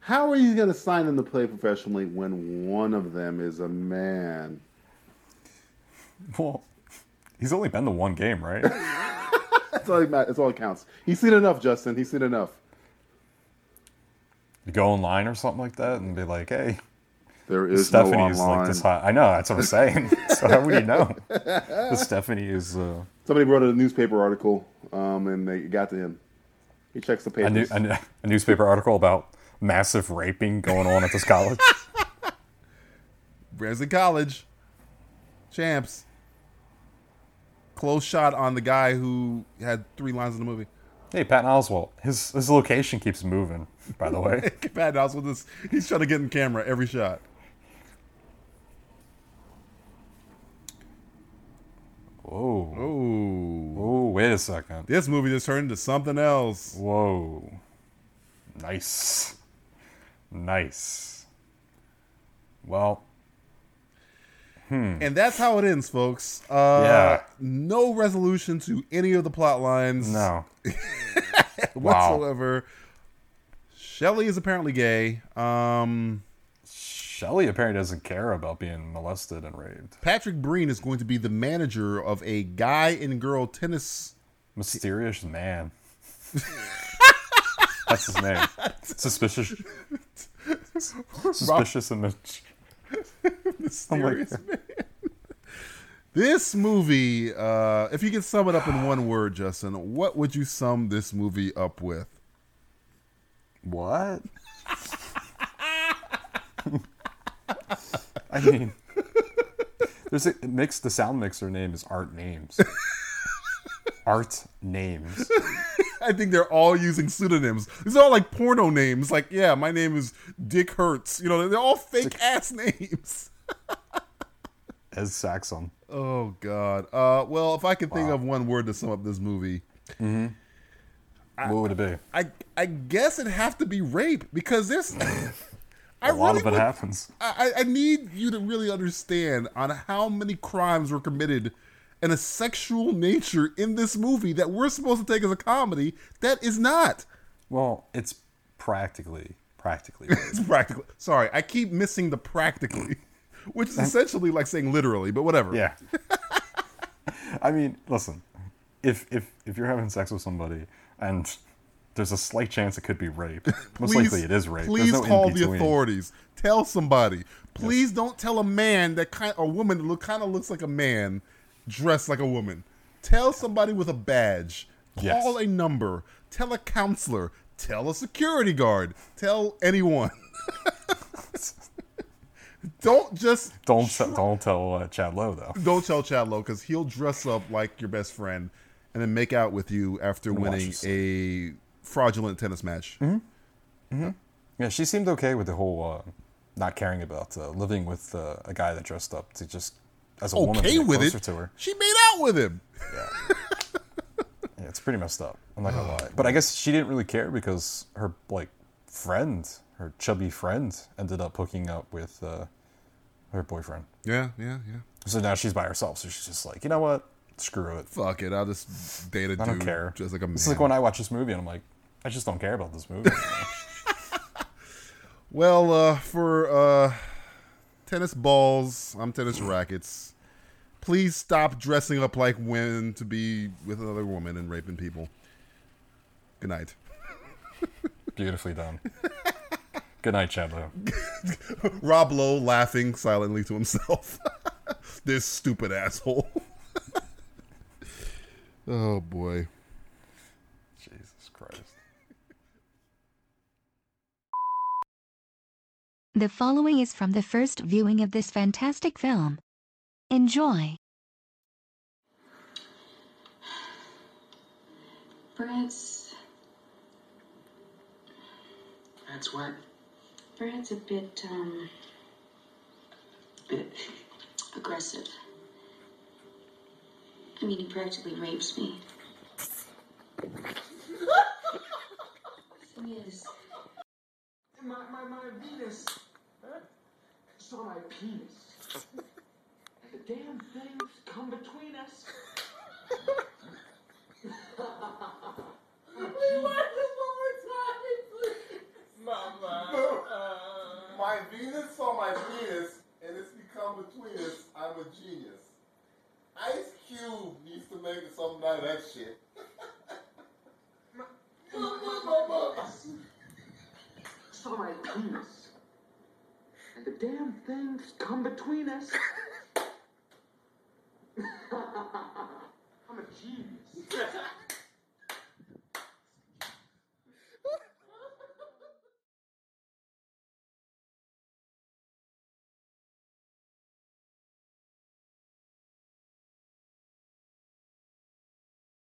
How are you going to sign them to play professionally when one of them is a man? Well, he's only been to one game, right? That's all, that- that's all it counts. He's seen enough, Justin. He's seen enough. you go online or something like that and be like, "Hey, There is no Stephanie's online. like this hot." I know that's what I'm saying. so how would you know? that Stephanie is uh, Somebody wrote a newspaper article, um, and they got to him. He checks the a, papers. a, new- a newspaper article about massive raping going on at this college. Branson College. Champs. Close shot on the guy who had three lines in the movie. hey, Patton Oswalt. His his location keeps moving. By the way, Pat Oswalt is he's trying to get in camera every shot. whoa, Oh. whoa, wait a second. This movie just turned into something else. Whoa. Nice. Nice. Well, And that's how it ends, folks. Uh, Yeah. No resolution to any of the plot lines no. wow. whatsoever. Shelley is apparently gay. Um, Shelly apparently doesn't care about being molested and raped. Patrick Breen is going to be the manager of a guy and girl tennis. Mysterious man. That's his name. Suspicious. Suspicious image. Mysterious man. This movie, uh, if you could sum it up in one word, Justin, what would you sum this movie up with? What? I mean, there's a, makes the sound mixer name is Art Names. Art Names. I think they're all using pseudonyms. These are all like porno names. Like, yeah, my name is Dick Hertz. You know, they're all fake ass names. As Saxon. Oh God. Uh, well, if I could think of one word to sum up this movie, what would it be? I I guess it'd have to be rape because there's I A lot really of it would- happens. I, I need you to really understand on how many crimes were committed in a sexual nature in this movie that we're supposed to take as a comedy that is not. Well, it's practically, practically. It's practically. Sorry, I keep missing the practically, which is essentially like saying literally, but whatever. yeah. I mean, listen, if if if you're having sex with somebody and there's a slight chance it could be rape, most Please- likely it is rape. Please no call the authorities. Tell somebody. Please don't tell a man that kind a woman that look kind of looks like a man dressed like a woman. Tell somebody with a badge. Yes. Call a number. Tell a counselor. Tell a security guard. Tell anyone. don't just Don't te- don't tell uh, Chad Lowe though. don't tell Chad Lowe because he'll dress up like your best friend and then make out with you after winning a fraudulent tennis match. Yeah, she seemed okay with the whole uh, not caring about uh, living with uh, a guy that dressed up to just as a woman Okay get with closer it. to her. She made out with him. Yeah, it's pretty messed up. I'm not gonna lie, but I guess she didn't really care because her like friend, her chubby friend, ended up hooking up with uh, her boyfriend. Yeah, yeah, yeah. So now she's by herself. So she's just like, you know what? Screw it. Fuck it. I'll just date a dude. I don't care. Just like a man. It's like when I watch this movie and I'm like, I just don't care about this movie. well, uh, for uh, tennis balls, I'm tennis rackets. Please stop dressing up like women to be with another woman and raping people. Good night. Beautifully done. Good night, Chad Lowe. Rob Lowe laughing silently to himself. this stupid asshole. oh boy. Jesus Christ. The following is from the first viewing of this fantastic film. Enjoy. Brad's That's what? Brad's a bit um Bit. aggressive. I mean, he practically rapes me. He is. My, my, my Venus. Huh? Saw my penis. the damn things come between us. We watch this over time please Mama uh. My Venus saw my penis, and it's become between us. I'm a genius. Ice Cube needs to make something out of that shit. My, Mama. Saw my penis. And the damn things come between us. I'm a genius.